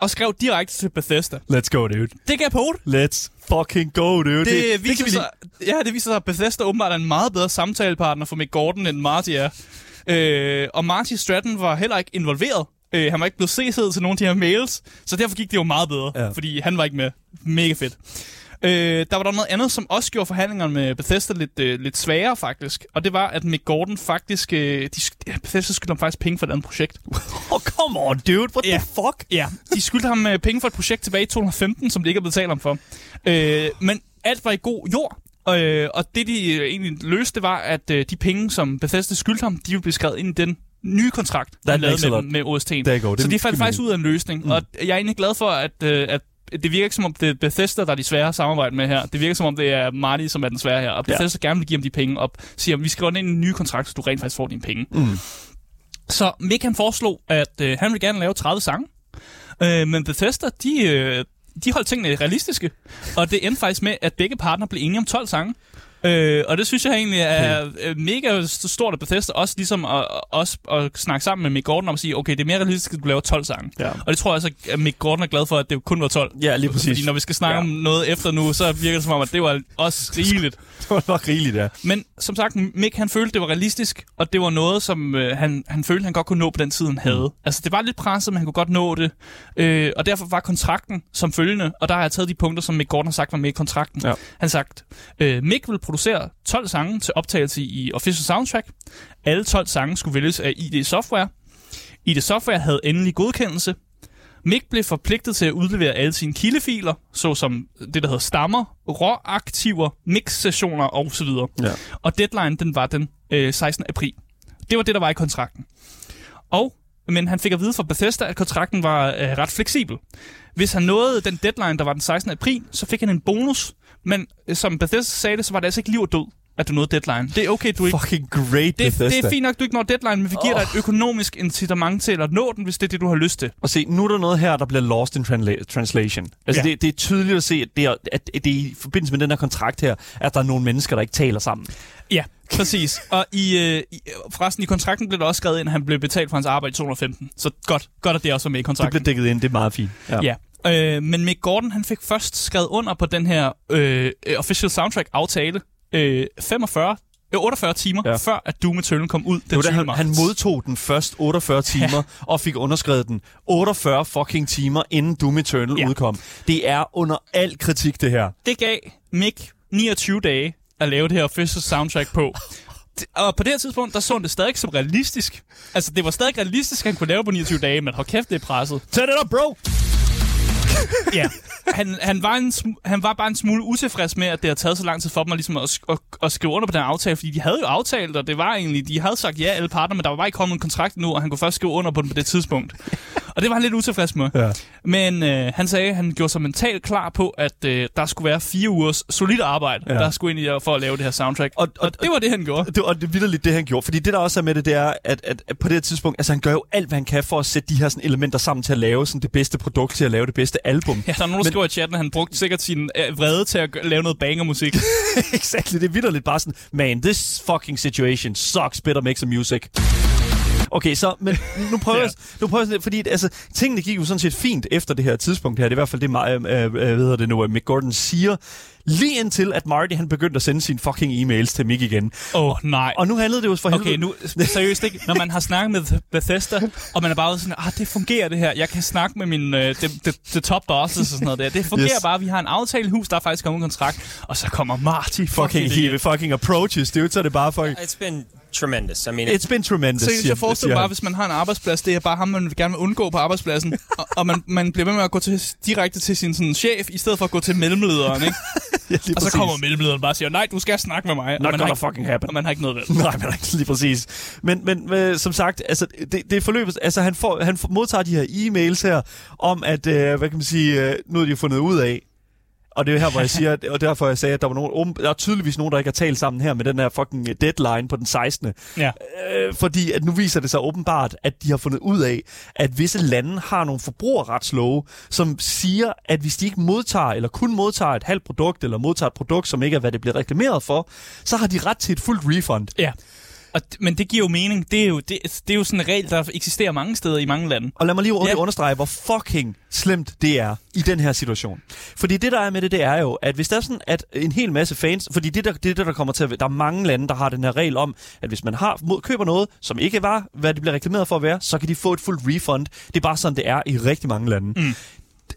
og skrev direkte til Bethesda.
Let's go, dude.
Det gav på
Let's fucking go, dude.
Det, det,
det
viser sig, ja, det viser sig, at Bethesda åbenbart er en meget bedre samtalepartner for Mick Gordon, end Marty er. Øh, og Marty Stratton var heller ikke involveret. Øh, han var ikke blevet CC'et til nogle af de her mails, så derfor gik det jo meget bedre,
Ja.
fordi han var ikke med. Mega fedt. Øh, der var der noget andet, som også gjorde forhandlingerne med Bethesda lidt, øh, lidt sværere faktisk, og det var, at Mick Gordon faktisk... Øh, de, ja, Bethesda skyldte ham faktisk penge for et andet projekt. (laughs)
Oh, come on, dude. What
Ja.
the fuck?
Ja, de skyldte ham øh, penge for et projekt tilbage i 2015, som de ikke har betalt ham for. Øh, men alt var i god jord. Øh, og det, de øh, egentlig løste, var, at øh, de penge, som Bethesda skyldte ham, de ville blive skrevet ind i den nye kontrakt, der
makes a
med, med OST'en.
Der går. Det
Så de faldt faktisk ud af en løsning. Mm. Og jeg er egentlig glad for, at, øh, at det virker ikke som om, det er Bethesda, der er de svære at samarbejde med her. Det virker som om, det er Marty, som er den svære her. Og
Ja.
Bethesda gerne vil give ham de penge op. Siger, vi skriver ind i en ny kontrakt, så du rent faktisk får dine penge.
Mm.
Så Mick han foreslog, at øh, han ville gerne lave 30 sange. Øh, men Bethesda, de, øh, de holdt tingene realistiske. Og det endte faktisk med, at begge partner blev enige om 12 sange. Øh, og det synes jeg egentlig er mega stort af Bethesda, også ligesom at, også at snakke sammen med Mick Gordon om at sige, okay, det er mere realistisk, at du laver 12 sange.
Ja.
Og det tror jeg også, at Mick Gordon er glad for, at det kun var 12.
Ja, lige præcis.
Fordi når vi skal snakke
Ja.
om noget efter nu, så virker det som om, at det var også (laughs) rigeligt.
Det var nok rigeligt, ja.
Men som sagt, Mick han følte, det var realistisk, og det var noget, som øh, han, han følte, han godt kunne nå på den tid, han havde. Mm. Altså, det var lidt presset, men han kunne godt nå det. Øh, og derfor var kontrakten som følgende, og der har jeg taget de punkter, som Mick Gordon har sagt var med i kontrakten.
Ja.
Han sagt, øh, Mick vil producere 12 sange til optagelse i Official Soundtrack. Alle 12 sange skulle vælges af ID Software. ID Software havde endelig godkendelse. Mick blev forpligtet til at udlevere alle sine kildefiler, såsom det, der hedder stammer, råaktiver, mix-sessioner osv.
Ja.
Og deadline, den var den øh, 16. april Det var det, der var i kontrakten. Og, men han fik at vide fra Bethesda, at kontrakten var øh, ret fleksibel. Hvis han nåede den deadline, der var den 16. april, så fik han en bonus. Men øh, som Bethesda sagde det, så var det altså ikke liv og død, at du nåede deadline. Det er okay, du ikke...
Fucking great,
Det,
Bethesda.
det er fint nok, du ikke når deadline, men vi giver oh. dig et økonomisk incitament til at nå den, hvis det er det, du har lyst til.
Og se, nu er der noget her, der bliver lost in transla- translation. Altså,
Ja.
ja. det, det er tydeligt at se, at det, er, at det er i forbindelse med den her kontrakt her, at der er nogle mennesker, der ikke taler sammen.
Ja, præcis. Og i, øh, i, forresten i kontrakten blev der også skrevet ind, at han blev betalt for hans arbejde i 215. Så godt, godt at det også var med i
Det
kontrakten.
bliver dækket ind, det er meget fint.
Ja. Øh, men Mick Gordon, han fik først skrevet under på den her øh, øh, official soundtrack-aftale øh, 45, øh, 48 timer, ja. Før at Doom Eternal kom ud den
Det var da
20.
han,
marts.
han modtog den først 48 timer, ja. og fik underskrevet den 48 fucking timer, inden Doom Eternal
Ja.
udkom. Det er under al kritik, det her.
Det gav Mick 29 dage at lave det her official soundtrack på. Det- Og på det her tidspunkt, der så han det stadig som realistisk. Altså, det var stadig realistisk, at han kunne lave på 29 dage, men hold kæft, det er presset.
Turn it up, bro!
Ja. Han, han, var en, sm- han var bare en smule utilfreds med, at det har taget så lang tid for dem at, ligesom at, at, at skrive under på den aftale, fordi de havde jo aftalt, og det var egentlig, de havde sagt ja, alle parter, men der var bare ikke kommet en kontrakt nu, og han kunne først skrive under på den på det tidspunkt. Og det var han lidt utilfreds med.
Ja.
Men øh, han sagde, at han gjorde sig mentalt klar på, at øh, der skulle være fire ugers solidt arbejde, ja. Der skulle ind i for at lave det her soundtrack. Og,
Og-
og,
og-
og det var det, han gjorde.
Det, og det er vildt det, han gjorde. Fordi det, der også er med det, det er, at, at, at på det her tidspunkt, altså han gør jo alt, hvad han kan for at sætte de her sådan, elementer sammen til at lave sådan, det bedste produkt, til at lave det bedste album.
Ja, der er nogen, der
Men-
skriver i chatten, at han brugte sikkert sin øh, vrede til at lave noget banger-musik. (laughs)
exactly, det er vildt bare sådan, man, this fucking situation sucks, better make some music. Okay, så, men nu prøver (laughs)
Ja.
jeg, nu prøver jeg fordi altså, tingene gik jo sådan set fint efter det her tidspunkt her. Det er i hvert fald det, mig, øh, øh, hvad hedder det nu, øh, Mick Gordon siger. Lige indtil, at Marty han begyndte at sende sine fucking e-mails til Mick igen.
Åh, oh, nej.
Og nu handlede det jo for helvede...
Okay, nu seriøst ikke. Når man har snakket med Bethesda, og man er bare sådan, ah, det fungerer det her. Jeg kan snakke med min øh, the, the, the top bosses og sådan noget der. Det fungerer yes. Bare. Vi har en aftale i hus, der er faktisk kommet en kontrakt. Og så kommer Marty.
Fucking,
fucking
he fucking approaches, dude, så er det bare fucking...
It's been tremendous. I mean,
It's been tremendous, siger-
jeg forestiller bare,
han.
hvis man har en arbejdsplads, det er bare ham, man gerne vil undgå på arbejdspladsen. (laughs) og, og man, man bliver ved med at gå til, direkte til sin sådan, chef, i stedet for at gå til mellemlederen, ikke? (laughs)
Ja,
Og så
præcis.
kommer mellemlederen bare og siger, nej, du skal snakke med mig. Og
Not
man
gonna
har ikke,
fucking happen.
Og man har ikke noget valg. (laughs)
Nej, men lige præcis. Men, men øh, som sagt, altså, det, det er forløbet, altså han, får, han modtager de her e-mails her, om at, øh, hvad kan man sige, øh, nu har de fundet ud af, og det er her, hvor jeg siger, og derfor jeg sagde, at der, var nogen, der er tydeligvis nogen, der ikke har talt sammen her med den her fucking deadline på den 16.
Ja.
Øh, fordi at nu viser det sig åbenbart, at de har fundet ud af, at visse lande har nogle forbrugerretslove, som siger, at hvis de ikke modtager, eller kun modtager et halvt produkt, eller modtager et produkt, som ikke er, hvad det bliver reklameret for, så har de ret til et fuldt refund.
Ja. Og, men det giver jo mening. Det er jo, det, det er jo sådan en regel, der eksisterer mange steder i mange lande.
Og lad mig lige
Ja.
ja. understrege, hvor fucking slemt det er i den her situation. Fordi det, der er med det, det er jo, at hvis der er sådan, at en hel masse fans... Fordi det, der, det er der kommer til at... Der er mange lande, der har den her regel om, at hvis man har, mod, køber noget, som ikke var, hvad det bliver reklameret for at være, så kan de få et fuldt refund. Det er bare sådan, det er i rigtig mange lande.
Mm.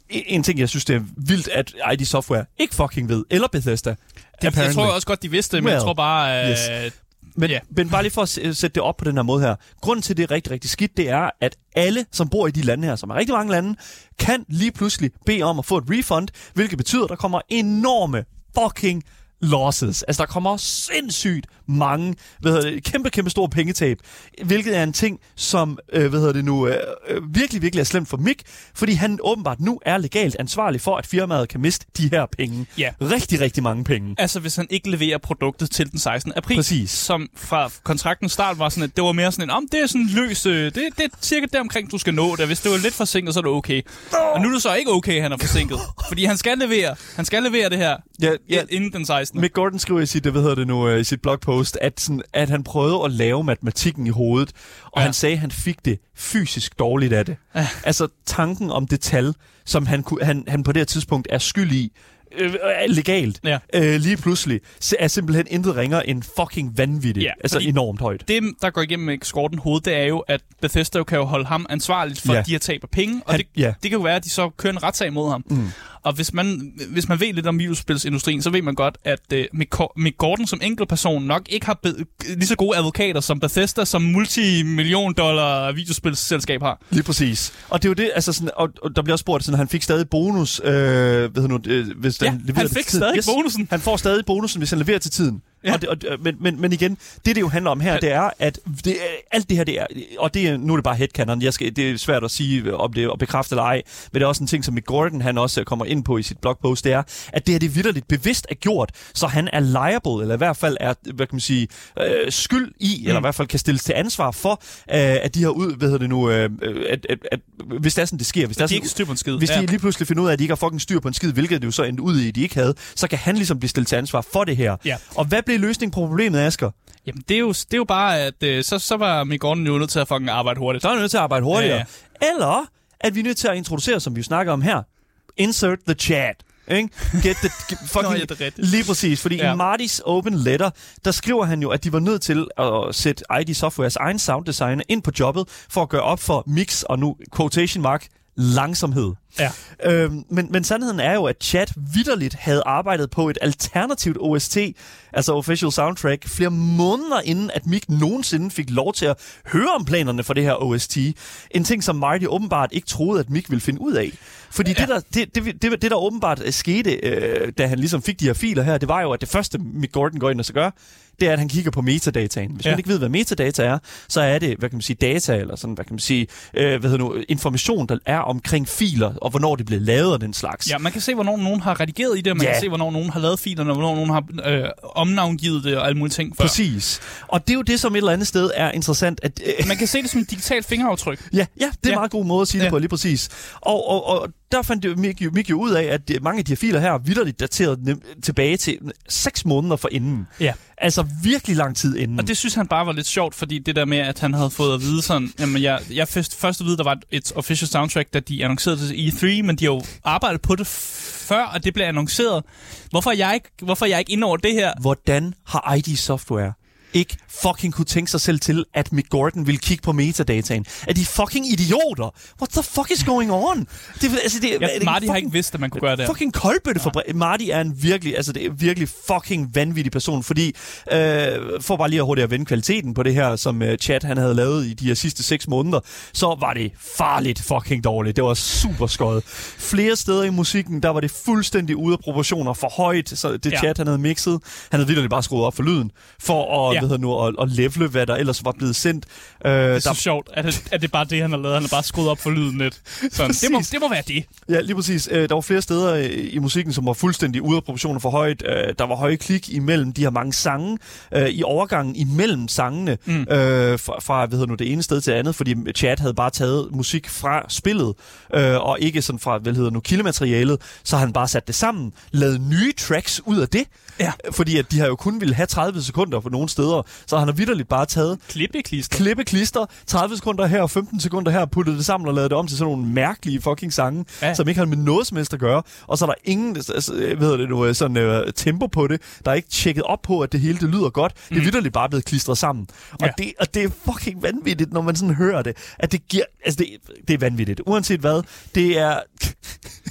En, en ting, jeg synes, det er vildt, at ID Software ikke fucking ved, eller Bethesda,
Det, jeg tror også godt, de vidste det, men jeg
Well,
tror bare... Øh,
yes. Men,
Ja.
men bare lige for at sætte det op på den her måde her. Grunden til, at det er rigtig, rigtig skidt, det er, at alle, som bor i de lande her, som er rigtig mange lande, kan lige pludselig bede om at få et refund, hvilket betyder, at der kommer enorme fucking losses. Altså, der kommer sindssygt mange, hvad hedder det, kæmpe, kæmpe store pengetab, hvilket er en ting, som, øh, hvad hedder det nu, øh, øh, virkelig, virkelig er slemt for Mick, fordi han åbenbart nu er legalt ansvarlig for, at firmaet kan miste de her penge.
Ja.
Rigtig, rigtig mange penge.
Altså, hvis han ikke leverer produktet til den 16. april.
Præcis.
Som fra kontraktens start var sådan, at det var mere sådan en, om det er sådan løs, øh, det, det er cirka der omkring, du skal nå det. Hvis det var lidt forsinket, så er det okay. Og nu er det så ikke okay, han er forsinket. fordi han skal levere. Han skal levere det her
Ja,
ja. inden den 16.
Mick Gordon skriver i sit, hvad hedder det nu, øh, i sit blogpost, at, sådan, at han prøvede at lave matematikken i hovedet, og
Ja.
han sagde, at han fik det fysisk dårligt af det.
Ja.
Altså tanken om det tal, som han, han, han på det her tidspunkt er skyld i, øh, legalt,
Ja.
øh, lige pludselig, så er simpelthen intet ringer end fucking vanvittigt.
Ja,
altså enormt højt.
det, der går igennem med Skorten hoved, det er jo, at Bethesda jo kan jo holde ham ansvarligt for
ja.
de her tab af penge, og
Han-
det,
ja.
det kan jo være, at de så kører en retssag mod ham. Mm. Og hvis man, hvis man ved lidt om videospilsindustrien, så ved man godt, at uh, Mick, Gordon som enkeltperson nok ikke har be- lige så gode advokater som Bethesda, som multimillion dollar videospilsselskab har.
Lige præcis. Og det er jo det, altså sådan, og, og der bliver også spurgt, sådan, han fik stadig bonus, øh, ved nu, øh, hvis
Ja,
den leverede
han
til
fik
tiden.
stadig bonusen.
Han får stadig bonusen, hvis han leverer til tiden. Ja. Og det, og, det- men, men, men igen, det det jo handler om her, det er, at det, alt det her, det er, og det nu er det bare headcanon, jeg skal, det er svært at sige, om det er bekræfte eller ej, men det er også en ting, som Mick Gordon, han også kommer ind på i sit blogpost, det er, at det her, det vidderligt bevidst er gjort, så han er liable, eller i hvert fald er, hvad kan man sige, øh, skyld i, mm. eller i hvert fald kan stilles til ansvar for, øh, at de har ud, hvad hedder det nu, øh, øh, at, at, at, hvis det er sådan, det sker, hvis det er
De er
sådan,
ikke styr på en skid.
hvis
ja.
de lige pludselig finder ud af, at de ikke har fucking styr på en skid, hvilket det jo så endte ud i, at de ikke havde, så kan han ligesom blive stillet til ansvar for det her.
Ja.
Og hvad blev løsningen på problemet, Asger?
Jamen, det er, jo, det er jo bare, at øh, så, så var Mick Gordon jo nødt til at fucking arbejde hurtigt.
Så er nødt til at arbejde hurtigere.
Ja,
Ja. Eller at vi er nødt til at introducere, som vi snakker om her, insert the chat. Ikke? Get the, get fucking, (laughs)
Nå, ja, det er.
Lige præcis, fordi. Ja. i Martys open letter, der skriver han jo, at de var nødt til at sætte ID Softwares egen sounddesigner ind på jobbet, for at gøre op for mix, og nu quotation mark, langsomhed.
Ja.
Øhm, men, men sandheden er jo, at Chat vidderligt havde arbejdet på et alternativt OST, altså Official Soundtrack, flere måneder inden, at Mick nogensinde fik lov til at høre om planerne for det her OST. En ting, som Marty åbenbart ikke troede, at Mick ville finde ud af. Fordi ja. det, der, det, det, det, det, der åbenbart skete, øh, da han ligesom fik de her filer her, det var jo, at det første Mick Gordon går ind og så gør, det er, at han kigger på metadataen. Hvis ja. Man ikke ved, hvad metadata er, så er det, hvad kan man sige, data, eller sådan, hvad kan man sige, øh, hvad hedder nu, information, der er omkring filer, og hvornår det blev lavet og den slags.
Ja, man kan se, hvornår nogen har redigeret i det, og man
Ja.
kan se, hvornår nogen har lavet filerne, og hvornår nogen har øh, omnavngivet det og alle mulige ting før.
Præcis. Og det er jo det, som et eller andet sted er interessant, at... Øh,
Man kan se det som et digitalt fingeraftryk. (laughs)
ja, ja, det er en
Ja.
meget god måde at sige det
Ja.
på, lige præcis. Og, og, og der fandt det, Mick, jo, ud af, at mange af de her filer her er vidderligt dateret tilbage til 6 måneder for inden.
Ja.
Altså virkelig lang tid inden.
Og det synes han bare var lidt sjovt, fordi det der med, at han havde fået at vide sådan, jamen jeg, jeg først, først at vide, der var et, official soundtrack, da de annoncerede det til E3, men de har jo arbejdet på det før, at det blev annonceret. Hvorfor er jeg ikke, hvorfor er jeg ikke inde over det her?
Hvordan har ID Software ikke fucking kunne tænke sig selv til, at Mick Gordon ville kigge på metadataen? Er de fucking idioter? What the fuck is going on? Det, altså, det,
Ja,
er det
Marty har
fucking-
ikke vidst, at man kunne gøre det.
Fucking koldbøtte for Marty er en virkelig, altså det er virkelig fucking vanvittig person, fordi øh, for bare lige at hurtigt at vende kvaliteten på det her, som øh, Chat han havde lavet i de her sidste 6 måneder, så var det farligt fucking dårligt. Det var super skøjet. Flere steder i musikken, der var det fuldstændig ude af proportioner, for højt, så det
Ja.
ja. Chat han havde mixet, han havde virkelig bare skruet op for lyden, for at,
Ja.
hvad hedder nu, at, at levele, hvad der ellers var blevet sendt. Øh,
Det er
der,
så sjovt, at, det- at det er bare det, han har lavet. Han har bare skruet op for lyden lidt. Sådan, det, må, det må være det.
Ja, lige præcis. Øh, der var flere steder øh, i musikken, som var fuldstændig ude af proportioner for højt. Øh, der var høje klik imellem de her mange sange. Øh, I overgangen imellem sangene mm. øh, fra, fra hvad hedder nu, det ene sted til det andet, fordi Chad havde bare taget musik fra spillet, øh, og ikke sådan fra, hvad hedder nu, kildematerialet, så han bare sat det sammen, lavet nye tracks ud af det.
Ja.
Fordi at de har jo kun ville have 30 sekunder på nogle steder, så han har vidderligt bare taget
Klippeklister.
klippe klister, 30 sekunder her og 15 sekunder her, puttet det sammen og lavet det om til sådan nogle mærkelige fucking sange,
Ja.
som ikke har med noget som helst at gøre. Og så er der ingen altså, hvad hedder det nu, øh, sådan, øh, tempo på det. Der er ikke tjekket op på, at det hele det lyder godt. Det er vidderligt bare blevet klistret sammen. Og,
Ja.
det, og det er fucking vanvittigt, når man sådan hører det. At det giver... Altså, det, det er vanvittigt. Uanset hvad, det er...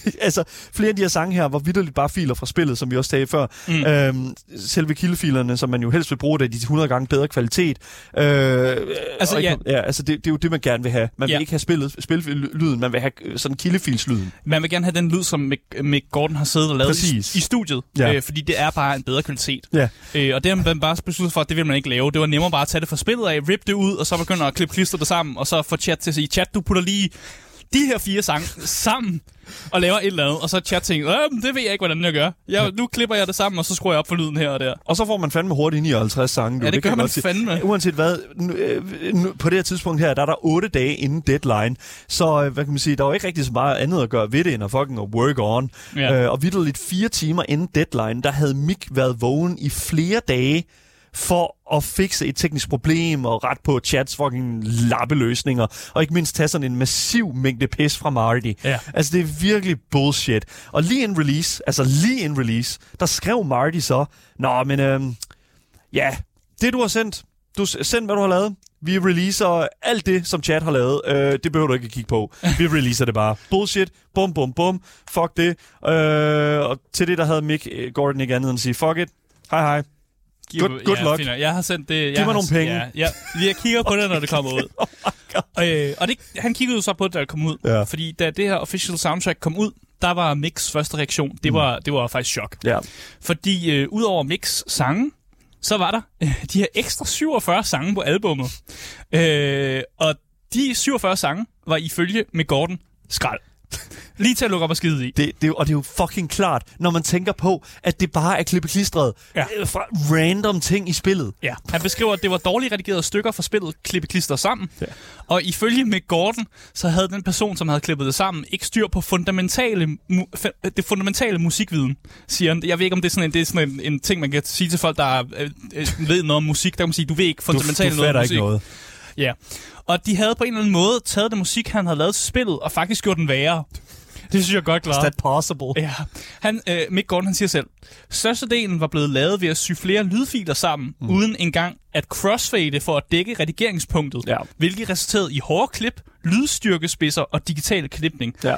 (laughs) altså, flere af de her sange her var vidderligt bare filer fra spillet, som vi også sagde før. Mm. Øhm, selve kildefilerne, som man jo helst vil bruge, der de 100 gange bedre kvalitet. Øh,
Altså,
ikke,
ja.
ja, altså det, det er jo det, man gerne vil have. Man
Ja.
vil ikke have spillet, spillyden, man vil have øh, sådan kildefilslyden.
Man vil gerne have den lyd, som Mick, Mick Gordon har siddet og lavet i, i studiet.
Ja.
Øh, fordi det er bare en bedre kvalitet.
Ja.
Øh, og det har man bare besluttet for, at det vil man ikke lave. Det var nemmere bare at tage det fra spillet af, rip det ud, og så begynde at klippe klister det sammen, og så få chat til at sige, chat, du putter lige de her fire sange sammen og laver et eller andet, og så chat tænker, øh, det ved jeg ikke, hvordan jeg gør. Jeg, nu klipper jeg det sammen, og så skruer jeg op for lyden her og der.
Og så får man fandme hurtigt 59 sange. du.
Ja, det
kan
gør man fandme.
Uanset hvad, nu, øh, nu, på det her tidspunkt her, der er der 8 dage inden deadline. Så øh, hvad kan man sige, der er jo ikke rigtig så meget andet at gøre ved det, end at fucking work on.
Ja.
Øh, og vidderligt fire timer inden deadline, der havde Mick været vågen i flere dage for at fikse et teknisk problem og ret på chats fucking lappeløsninger, og ikke mindst tage sådan en massiv mængde pis fra Marty.
Ja.
Altså, det er virkelig bullshit. Og lige en release, altså lige en release, der skrev Marty så, Nå, men øhm, ja, det du har sendt, du send hvad du har lavet. Vi releaser alt det, som chat har lavet. Øh, det behøver du ikke at kigge på. Vi releaser det bare. Bullshit. Bum, bum, bum. Fuck det. Øh, og til det, der havde Mick øh, Gordon ikke andet end at sige, fuck it. Hej, hej. Good- good
ja,
luck.
Nok. jeg har sendt det. Jeg
mig
har,
nogle penge.
Ja, ja, jeg kigger på det, når det kommer (laughs) ud.
Oh.
Øh, og det, han kiggede jo så på det, da det kom ud.
Ja.
Fordi da det her official soundtrack kom ud, der var Mix første reaktion. Det var, det var faktisk chok.
Ja.
Fordi øh, udover Mix sange, så var der øh, de her ekstra 47 sange på albummet. Øh, og de 47 sange var ifølge med Gordon skrald. (laughs) Lige til at lukke op og skide i.
Det, det, og det er jo fucking klart, når man tænker på, at det bare er klippeklistret
Ja.
ja. fra random ting i spillet.
Ja. Han beskriver, at det var dårligt redigerede stykker fra spillet klippe klister sammen.
Ja.
Og ifølge Mick Gordon, så havde den person, som havde klippet det sammen, ikke styr på fundamentale mu- det fundamentale musikviden, siger han. Jeg ved ikke, om det er sådan en, det er sådan en, en ting, man kan sige til folk, der øh, øh, ved noget om musik. Der kan man sige, du ved ikke
Du,
fundamentalt
du
noget om musik.
ikke noget.
Ja. Og de havde på en eller anden måde taget den musik, han havde lavet til spillet, og faktisk gjort den værre. Det synes jeg godt
Is
klart.
that possible?
Ja, han, øh, Mick Gordon han siger selv, størstedelen var blevet lavet ved at sy flere lydfiler sammen, mm. uden engang at crossfade for at dække redigeringspunktet,
Ja.
hvilket resulterede i hårde klip, lydstyrkespidser og digital klipning.
Ja.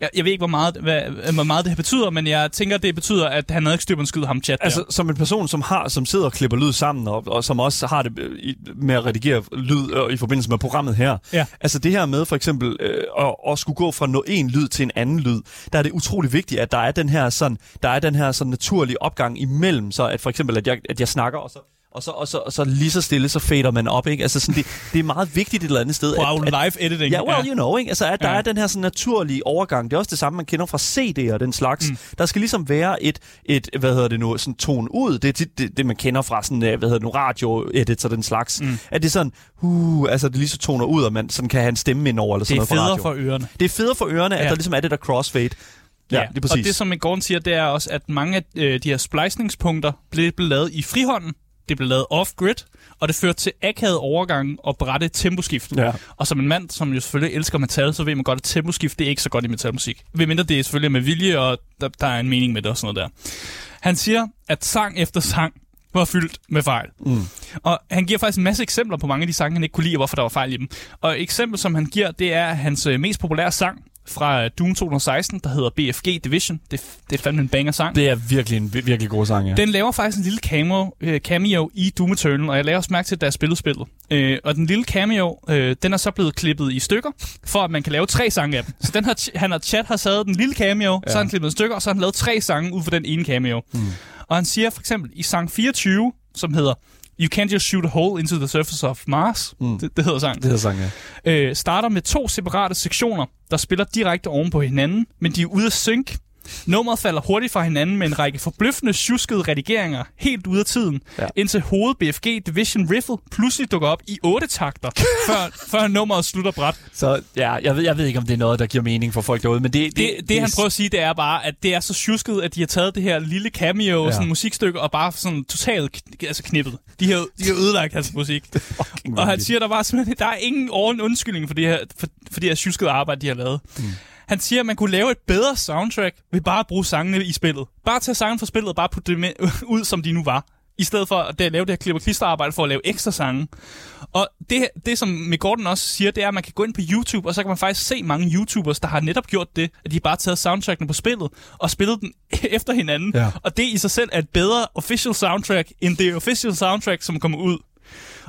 Jeg, jeg ved ikke, hvor meget, hvad, hvor meget det her betyder, men jeg tænker, det betyder, at han havde ikke styr på en skid ham chat
Altså,
der.
som en person, som har som sidder og klipper lyd sammen, og, og som også har det med at redigere lyd øh, i forbindelse med programmet her.
Ja.
Altså det her med for eksempel øh, at, at skulle gå fra no, en lyd til en anden lyd, der er det utrolig vigtigt, at der er den her sådan, der er den her sådan naturlige opgang imellem, så at for eksempel, at jeg, at jeg snakker, og så og så, og, så, og så lige så stille, så fader man op, ikke? Altså sådan, det, det er meget vigtigt et eller andet sted.
Wow,
at, at,
live editing.
Ja, well, you know, ikke? Altså, at der
Ja.
ja. er den her sådan naturlige overgang. Det er også det samme, man kender fra CD'er og den slags. Mm. Der skal ligesom være et, et, hvad hedder det nu, sådan tone ud. Det er tit det, det, man kender fra sådan, øh, hvad hedder det nu, radio-edits og den slags. Mm. At det er sådan, uh, altså det lige så toner ud, og man sådan kan have en stemme ind over, eller
det
sådan
er
noget fra
federe
radio.
for ørerne.
Det er federe for ørerne, at
Ja.
der ligesom er det der crossfade. Ja, det er præcis.
Og det, som Gordon siger, det er også, at mange af øh, de her splicningspunkter blev, blev lavet i frihånden, det blev lavet off-grid, og det førte til akavet overgang og brætte temposkift.
Ja.
Og som en mand, som jo selvfølgelig elsker metal, så ved man godt, at temposkift det er ikke så godt i metalmusik. Ved mindre det er selvfølgelig med vilje, og der, der er en mening med det og sådan noget der. Han siger, at sang efter sang var fyldt med fejl. Mm. Og han giver faktisk en masse eksempler på mange af de sange, han ikke kunne lide, og hvorfor der var fejl i dem. Og et eksempel, som han giver, det er hans øh, mest populære sang fra øh, Doom 2016, der hedder BFG Division. Det, det er fandme en banger sang.
Det er virkelig en vi- virkelig god sang, ja.
Den laver faktisk en lille cameo, øh, cameo i Doom Eternal, og jeg laver også mærke til, at der er spillet spillet. Øh, og den lille cameo, øh, den er så blevet klippet i stykker, for at man kan lave tre sange af dem. Så den har, han har chat har taget den lille cameo, ja. så har han klippet i stykker, og så har han lavet tre sange ud fra den ene cameo. Mm. Og han siger for eksempel i sang 24, som hedder You Can't Just Shoot a Hole into the Surface of Mars, mm. det, det hedder sangen,
Det hedder sang, ja.
øh, starter med to separate sektioner, der spiller direkte oven på hinanden, men de er ude af sync. Nummeret falder hurtigt fra hinanden med en række forbløffende tjuskede redigeringer helt ude af tiden, ja. Indtil hoved BFG Division Riffle pludselig dukker op i otte takter, før, (laughs) før nummeret slutter bræt.
Så ja, jeg ved, jeg ved ikke, om det er noget, der giver mening for folk derude, men det...
Det, det, det han prøver at sige, det er bare, at det er så tjusket, at de har taget det her lille cameo, ja. Sådan musikstykke, og bare sådan totalt altså knippet. De har, de har ødelagt hans musik. (laughs) Og han siger, der var simpelthen, der er ingen orden undskyldning for det her, for, for det her tjuskede arbejde, de har lavet. Mm. Han siger, at man kunne lave et bedre soundtrack ved bare at bruge sangene i spillet. Bare tage sangen fra spillet og bare putte det (laughs) ud, som de nu var. I stedet for at lave det her klip og klisterarbejde for at lave ekstra sange. Og det, det som Mick Gordon også siger, det er, at man kan gå ind på YouTube, og så kan man faktisk se mange YouTubers, der har netop gjort det, at de bare har taget soundtrackene på spillet, og spillet den (laughs) efter hinanden.
Ja.
Og det i sig selv er et bedre official soundtrack, end det official soundtrack, som kommer ud.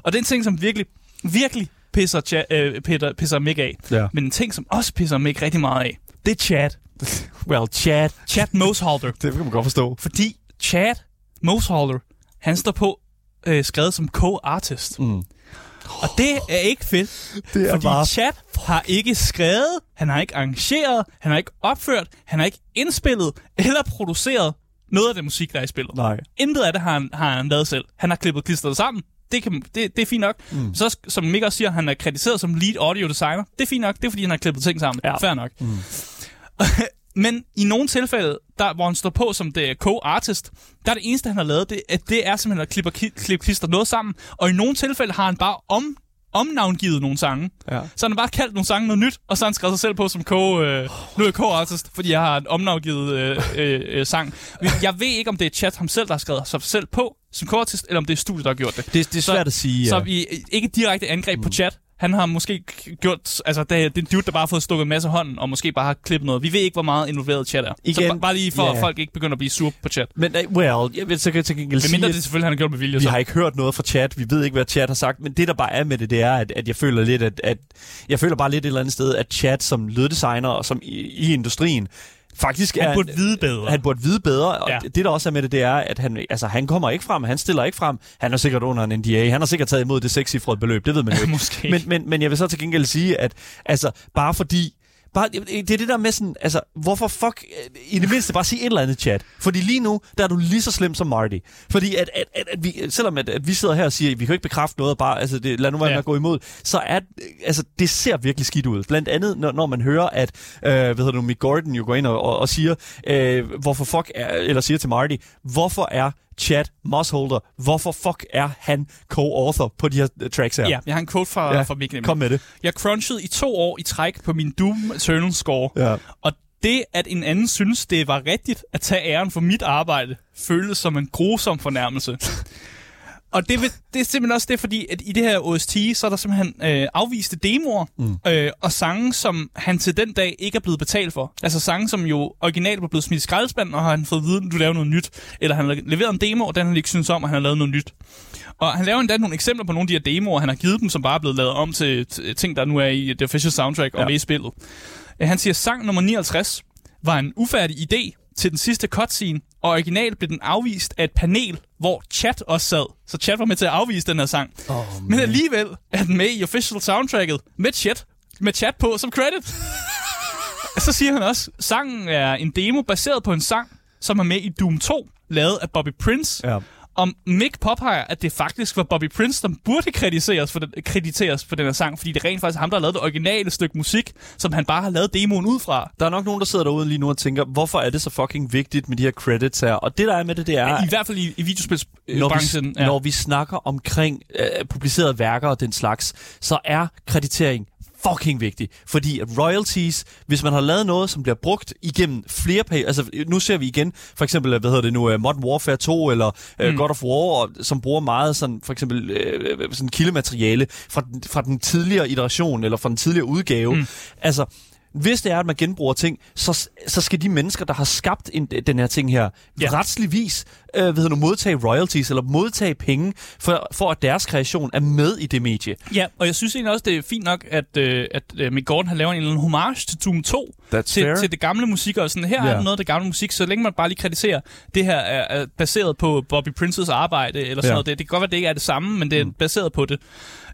Og det er en ting, som virkelig, virkelig pisser, cha- øh, Peter, pisser Mick af.
Ja.
Men en ting, som også pisser Mick rigtig meget af, det er chat. (laughs)
Well, chat.
Chat Moseholder.
Det kan man godt forstå.
Fordi Chad Moseholder, han står på øh, skrevet som co-artist.
Mm.
Og det er ikke fedt. (laughs)
Det er
fordi
bare-
Chad har ikke skrevet, han har ikke arrangeret, han har ikke opført, han har ikke indspillet eller produceret noget af det musik, der er i spillet.
Nej.
Intet af det har han, har han lavet selv. Han har klippet klistret sammen. Det, kan, det, det er fint nok. Mm. Så som Mick også siger, han er krediteret som lead audio designer. Det er fint nok. Det er fordi, han har klippet ting sammen.
Ja.
Fair nok. Mm. (laughs) Men i nogle tilfælde, der, hvor han står på som det co-artist, der er det eneste, han har lavet, det, at det er simpelthen at klippe, klippe klister noget sammen. Og i nogle tilfælde har han bare om, omnavngivet nogle sange.
Ja.
Så han har bare kaldt nogle sange noget nyt, og så har han skrevet sig selv på som co, øh, nu er jeg co-artist, fordi jeg har en omnavngivet øh, øh, øh, sang. Jeg ved ikke, om det er Chat ham selv, der har skrevet sig selv på som co-artist, eller om det er studiet, der har gjort det.
Det, det er svært at sige.
Så
ja.
vi ikke direkte angreb mm. på Chat. Han har måske gjort, altså det, det er en dude, der bare har fået stukket en masse hånden, og måske bare har klippet noget. Vi ved ikke, hvor meget involveret Chat er. Igen, så ba- bare lige for,
ja.
at folk ikke begynder at blive sure på Chat.
Men, uh, well, jeg vil så kan jeg til gengæld sige,
det selvfølgelig, han har gjort med vilje.
vi
Så.
har ikke hørt noget fra chat. Vi ved ikke, hvad chat har sagt. Men det, der bare er med det, det er, at, at jeg føler lidt, at, at jeg føler bare lidt et eller andet sted, at chat som lyddesigner og som i, i industrien, faktisk
Han
er...
burde vide bedre.
Han burde vide bedre, og
Ja.
det der også er med det, det er, at han, altså, han kommer ikke frem, han stiller ikke frem. Han er sikkert under en NDA, han har sikkert taget imod det sekscifrede beløb, det ved man jo (laughs) ikke.
Måske.
Men, men, men jeg vil så til gengæld sige, at altså, bare fordi Bare, det er det der med sådan, altså, hvorfor fuck, øh, i det mindste bare sige et eller andet chat. Fordi lige nu, der er du lige så slem som Marty. Fordi at, at, at, at vi, selvom at, at vi sidder her og siger, at vi kan ikke bekræfte noget, bare, altså, det, lad nu være
Ja.
med at gå imod, så er, altså, det ser virkelig skidt ud. Blandt andet, når, når man hører, at, øh, hvad hedder du, Mick Gordon jo går ind og, og, og siger, øh, hvorfor fuck er, eller siger til Marty, hvorfor er Chad Mossholder, hvorfor fuck er han co-author på de her øh, tracks her?
Ja, jeg har en quote fra, ja. fra Mick nemlig.
Kom med det.
Jeg crunchede i to år i træk på min Doom Eternal score.
Ja.
Og det, at en anden synes, det var rigtigt at tage æren for mit arbejde, føles som en grusom fornærmelse. Og det, vil, det er simpelthen også det, fordi at i det her OST, så er der simpelthen øh, afviste demoer mm. øh, og sange, som han til den dag ikke er blevet betalt for. Altså sange, som jo originalt var blevet smidt i skraldespanden, og har han fået at vide, at du laver noget nyt. Eller han har leveret en demo, og den han ikke synes om, og han har lavet noget nyt. Og han laver endda nogle eksempler på nogle af de her demoer, han har givet dem, som bare er blevet lavet om til, ting, der nu er i det official soundtrack og
Ja.
ja. i spillet. Øh, Han siger, sang nummer 59 var en ufærdig idé til den sidste cutscene, og originalt blev den afvist af et panel, hvor chat også sad. Så chat var med til at afvise den her sang.
Oh,
Men alligevel er den med i official soundtracket med chat, med chat på som credit. (laughs) Så siger han også, sangen er en demo baseret på en sang, som er med i Doom 2, lavet af Bobby Prince.
Ja.
Og Mick påpeger, at det faktisk var Bobby Prince, der burde krediteres for, den, krediteres for den her sang, fordi det er rent faktisk ham, der har lavet det originale stykke musik, som han bare har lavet demoen ud fra.
Der er nok nogen, der sidder derude lige nu og tænker, hvorfor er det så fucking vigtigt med de her credits her? Og det, der er med det, det er...
Ja. I hvert fald i, i
når vi,
videospilsbranchen. Ja.
når vi snakker omkring øh, publicerede værker og den slags, så er kreditering fucking vigtig. Fordi at royalties, hvis man har lavet noget, som bliver brugt igennem flere page, altså nu ser vi igen, for eksempel, hvad hedder det nu, uh, Modern Warfare 2 eller uh, mm. God of War, og, som bruger meget sådan, for eksempel, uh, sådan kildemateriale fra den, fra den tidligere iteration, eller fra den tidligere udgave. Mm. Altså, hvis det er, at man genbruger ting, så, så skal de mennesker, der har skabt en, den her ting her,
Ja.
retsligvis øh, hvad hedder nu, modtage royalties eller modtage penge, for, for at deres kreation er med i det medie.
Ja, og jeg synes egentlig også, det er fint nok, at, øh, at øh, Mick Gordon har lavet en eller anden homage til Doom 2.
That's
til,
fair.
til det gamle musik, og sådan, her
Ja.
er noget af det gamle musik, så længe man bare lige krediterer, det her er, er baseret på Bobby Princes arbejde, eller sådan
Ja.
noget. Det, det kan godt være, det ikke er det samme, men det er mm. baseret på det.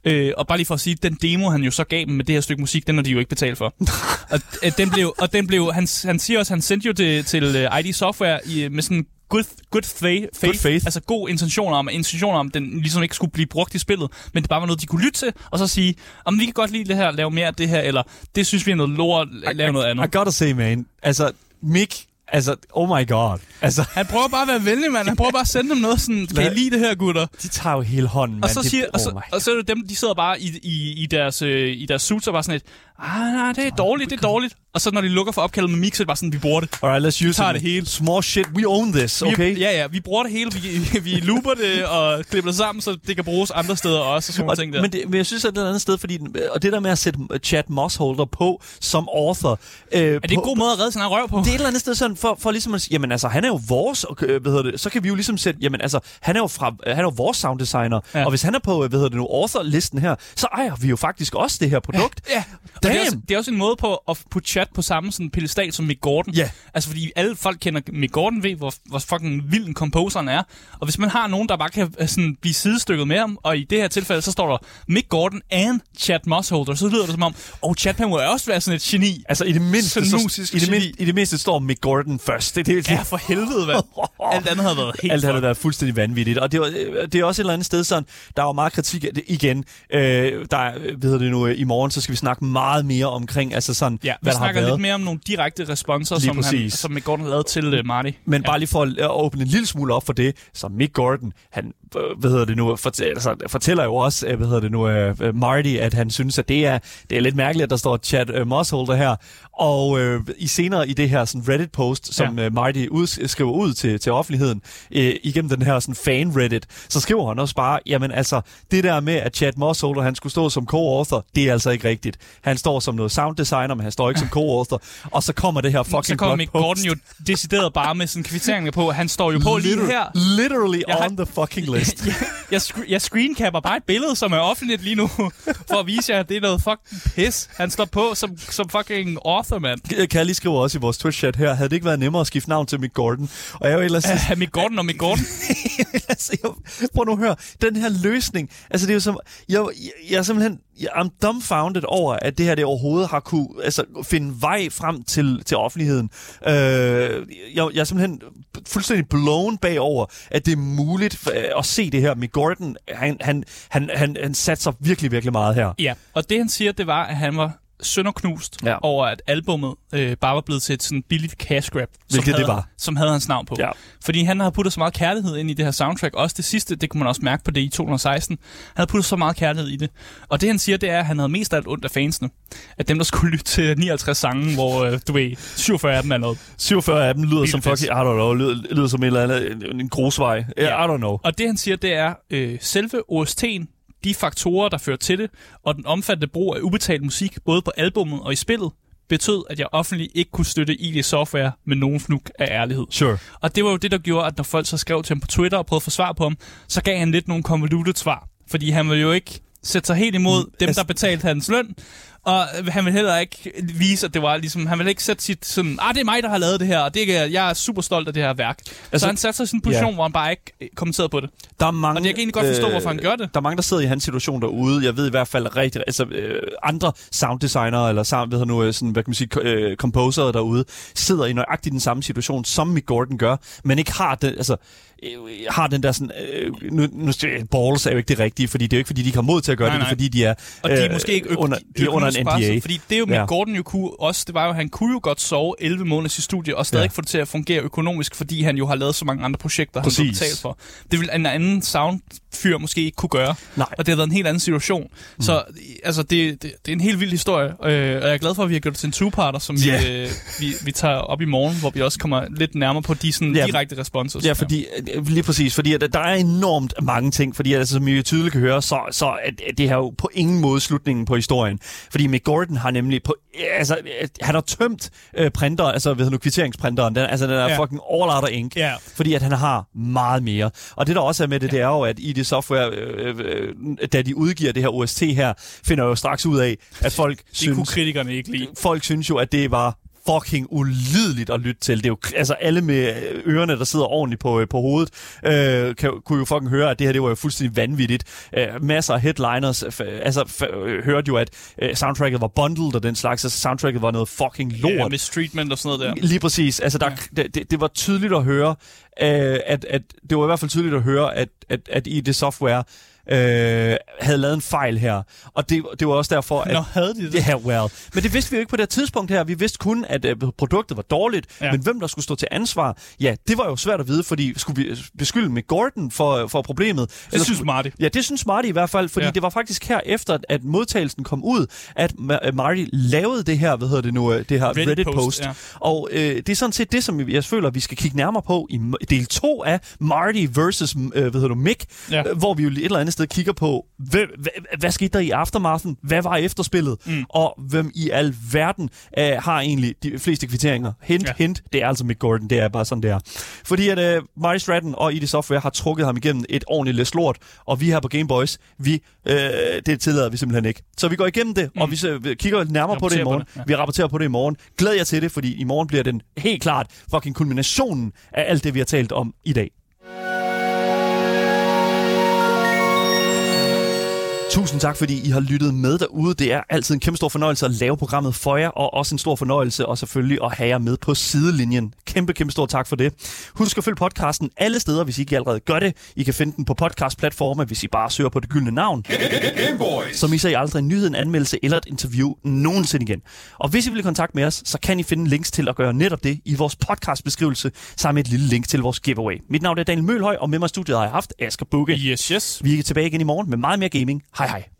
Øh, og bare lige for at sige, den demo, han jo så gav dem med det her stykke musik, den har de jo ikke betalt for. (laughs) og, øh, den blev, og den blev, han, han siger også, han sendte jo det til uh, ID Software i, med sådan good, good faith, faith,
Good faith.
altså god intentioner om, intentioner om, den ligesom ikke skulle blive brugt i spillet, men det bare var noget, de kunne lytte til, og så sige, om vi kan godt lide det her, lave mere af det her, eller det synes vi er noget lort, lave noget andet.
I gotta say, man, altså, Mick, altså, oh my god. Altså, (laughs)
Han prøver bare at være venlig, mand. Han prøver bare at sende dem noget sådan, kan I lide det her, gutter?
de tager jo hele hånden,
Og
man.
så,
det,
siger, og, så,
oh
og så er det dem, de sidder bare i, i, i, deres, øh, i deres suits og bare sådan lidt, ah, nej, det er dårligt, det er dårligt. Og så når de lukker for opkaldet med mix, så er det bare sådan, vi bruger det.
Alright, let's use
tager
it.
det hele.
Small shit, we own this,
Vi-
okay?
Ja, ja, vi bruger det hele. Vi, vi looper det og klipper det sammen, så det kan bruges andre steder også. Og sådan
Og,
ting der.
men, det, men jeg synes, at det er et andet sted, fordi, og det der med at sætte Chad Mossholder på som author... Øh,
er det en god måde at redde sin røv på?
Det er et eller andet sted sådan, for, for ligesom at sige, jamen altså, han er jo vores, og, øh, hvad hedder det, så kan vi jo ligesom sætte, jamen altså, han er jo, fra, han er jo vores sounddesigner,
Ja.
ja. og hvis han er på, øh, hvad hedder det nu, author-listen her, så ejer vi jo faktisk også det her produkt.
Ja, og det er,
Damn!
også, det er også en måde på at putte chat på samme sådan pedestal som Mick Gordon.
Ja.
Altså fordi alle folk kender Mick Gordon, ved hvor, hvor fucking vild en composeren er. Og hvis man har nogen, der bare kan øh, sådan, blive sidestykket med ham, og i det her tilfælde, så står der Mick Gordon and Chad Mossholder, så lyder det som om, oh, Chad han må også være sådan et geni.
Altså i det mindste, så, i, det mindste, i det mindste står Mick Gordon først. Det, det, det,
Ja, for helvede, hvad? (laughs) Alt andet havde været helt
Alt havde været fuldstændig vanvittigt. Og det, var, øh, det er også et eller andet sted sådan, der er jo meget kritik af det igen. Øh, der er, øh, hedder det nu, i morgen, så skal vi snakke meget mere omkring, altså sådan,
Ja, vi
hvad der har
snakker
været.
lidt mere om nogle direkte responser,
Lige
som, han,
præcis.
som Mick Gordon lavede til uh, Marty.
Men bare lige for at åbne en lille smule op for det, så Mick Gordon, han, hvad hedder det nu, fortæller, altså, fortæller jo også, øh, hvad hedder det nu, uh, Marty, at han synes, at det er, det er lidt mærkeligt, at der står Chad uh, Mossholder her. Og øh, i senere i det her sådan Reddit-post, som
Ja.
ja. uh, Marty ud, skriver ud til, til offentligheden, øh, igennem den her sådan fan-Reddit, så skriver han også bare, jamen altså, det der med, at Chad Mossholder, han skulle stå som co-author, det er altså ikke rigtigt. Han står som noget sound designer, men han står ikke som co-author. Og så kommer det her fucking
så kommer Mick. Gordon jo decideret bare med sådan kvitteringer på, han står jo på lige her.
Literally
har-
on the fucking list. (laughs)
jeg, sc- jeg screencapper bare et billede, som er offentligt lige nu, (laughs) for at vise jer, at det er noget fucking pis. Han står på som, som fucking author, mand.
Kan jeg lige skrive også i vores Twitch-chat her, havde det ikke været nemmere at skifte navn til Mick Gordon? Og jeg er jo ellers...
Uh, Mick Gordon og Mick Gordon. (laughs)
jeg, prøv nu at høre, den her løsning, altså det er jo som, jeg, jeg, jeg er simpelthen, jeg, I'm dumbfounded over, at det her det overhovedet har kunne altså, finde vej frem til, til offentligheden. Øh, jeg, jeg er simpelthen fuldstændig blown bagover, at det er muligt øh, at se det her. Mick Gordon, han, han, han, han, han sig virkelig, virkelig meget her.
Ja, og det han siger, det var, at han var sønderknust
Ja.
ja. over, at albummet øh, bare var blevet til et sådan billigt cash grab. som
Hvilket det
havde,
var.
Som havde hans navn på.
Ja.
Fordi han har puttet så meget kærlighed ind i det her soundtrack. Også det sidste, det kunne man også mærke på det i 2016. Han havde puttet så meget kærlighed i det. Og det han siger, det er, at han havde mest af alt ondt af fansene. At dem, der skulle lytte til 59 sange, hvor øh, du ved, 47 af dem er noget.
47 af dem lyder
Helt
som fucking, I don't know, lyder, lyder som en eller anden en, grusvej. Yeah, I don't know.
Og det han siger, det er, øh, selve OST'en, de faktorer, der fører til det, og den omfattende brug af ubetalt musik, både på albummet og i spillet, betød, at jeg offentligt ikke kunne støtte ID Software med nogen fnuk af ærlighed.
Sure.
Og det var jo det, der gjorde, at når folk så skrev til ham på Twitter og prøvede at få svar på ham, så gav han lidt nogle konvolutet svar. Fordi han ville jo ikke sætte sig helt imod dem,
altså-
der betalte hans løn, og han vil heller ikke vise, at det var ligesom, han vil ikke sætte sit sådan, ah, det er mig, der har lavet det her, og det er, jeg er super stolt af det her værk. Altså, så han satte sig i sådan en position,
Ja.
hvor han bare ikke øh, kommenterede på det.
Der er mange,
Og jeg kan egentlig godt forstå, hvorfor han gør det.
Der er mange, der sidder i hans situation derude. Jeg ved i hvert fald rigtig... Altså, øh, andre sounddesignere, eller sound, ved jeg nu, øh, sådan, hvad kan man sige, øh, composer derude, sidder i nøjagtigt den samme situation, som Mick Gordon gør, men ikke har den, altså, øh, har den der sådan... Øh, nu, nu, balls er jo ikke det rigtige, fordi det er jo ikke, fordi de ikke har mod til at gøre
Nej,
det, det
nej.
fordi de er,
Og de er
øh,
måske ikke
under, de er under
økonomisk
NDA.
presset, Fordi det er jo, Mick
Ja.
Gordon jo kunne også, det var jo, han kunne jo godt sove 11 måneder i sit studie, og stadig
Ja.
få det til at fungere økonomisk, fordi han jo har lavet så mange andre projekter, han
Præcis.
har betalt for. Det vil en anden soundfyr måske ikke kunne gøre.
Nej.
Og det har været en helt anden situation. Mm. Så altså, det, det, det er en helt vild historie, øh, og jeg er glad for, at vi har gjort det til en two-parter, som
Ja.
vi, øh, vi, vi tager op i morgen, hvor vi også kommer lidt nærmere på de sådan,
Ja.
direkte responses.
Ja, fordi, øh, lige præcis, fordi der er enormt mange ting, fordi altså, som I tydeligt kan høre, så, så er at det her jo på ingen måde slutningen på historien. Fordi Mick Gordon har nemlig, på, altså, øh, han har tømt øh, printer, altså hedder nu, kvitteringsprinteren, den, altså den er ja.
Ja.
fucking all out of ink,
Ja.
fordi at han har meget mere. Og det der også er med det, det er jo, at ID Software, øh, øh, da de udgiver det her OST her, finder jo straks ud af, at folk
Det kunne
synes,
kritikerne ikke lide.
folk synes jo, at det var fucking ulideligt at lytte til. Det er jo, altså alle med ørerne, der sidder ordentligt på, øh, på hovedet, øh, kan, kunne jo fucking høre, at det her det var jo fuldstændig vanvittigt. Øh, masser af headliners f- altså, f- øh, hørte jo, at øh, soundtracket var bundled og den slags, altså soundtracket var noget fucking lort.
Ja, med streetment og sådan noget der.
Lige præcis. Altså, der, ja. det, det, det var tydeligt at høre, øh, at, at det var i hvert fald tydeligt at høre, at, at, at i det software øh, havde lavet en fejl her. Og det, det var også derfor, at...
Nå, havde de det?
Ja, yeah, well. Men det vidste vi jo ikke på det her tidspunkt her. Vi vidste kun, at øh, produktet var dårligt. Ja. Men hvem der skulle stå til ansvar, ja, det var jo svært at vide, fordi skulle vi beskylde med Gordon for, for problemet?
Det synes
skulle-
Marty.
Ja, det synes Marty i hvert fald, fordi ja. Det var faktisk her efter, at- modtagelsen kom ud, at Ma- Marty lavede det her, hvad hedder det nu, øh, det her
Reddit-post,
Reddit-post.
ja.
Og øh, det er sådan set det, som jeg føler, vi skal kigge nærmere på i del 2 af Marty versus, øh, hvad hedder du, Mick,
Ja.
hvor vi jo et eller andet sted kigger på, hvem, hvad, hvad skete der i aftermathen? Hvad var efterspillet? Mm. Og hvem i al verden øh, har egentlig de fleste kvitteringer? Hint, ja. Hint, det er altså Mick Gordon, det er bare sådan, det er. Fordi at øh, Marty Stratton og ID Software har trukket ham igennem et ordentligt læs lort, og vi her på Game Boys, vi, øh, det tillader vi simpelthen ikke. Så vi går igennem det, mm. og vi så, vi kigger nærmere på det i morgen.
det, ja.
Vi rapporterer på det i morgen. Glæd jer til det, fordi i morgen bliver den helt klart fucking kulminationen af alt det, vi har talt om i dag. Tusind tak, fordi I har lyttet med derude. Det er altid en kæmpe stor fornøjelse at lave programmet for jer, og også en stor fornøjelse og selvfølgelig at have jer med på sidelinjen. Kæmpe, kæmpe stor tak for det. Husk at følge podcasten alle steder, hvis I ikke allerede gør det. I kan finde den på podcastplatforme, hvis I bare søger på det gyldne navn. Så misser I aldrig en nyhed, en anmeldelse eller et interview nogensinde igen. Og hvis I vil i kontakt med os, så kan I finde links til at gøre netop det i vores podcastbeskrivelse, sammen med et lille link til vores giveaway. Mit navn er Daniel Mølhøj, og med mig i studiet har jeg haft Asger Bukke.
Yes, yes.
Vi er tilbage igen i morgen med meget mere gaming. Hej hej.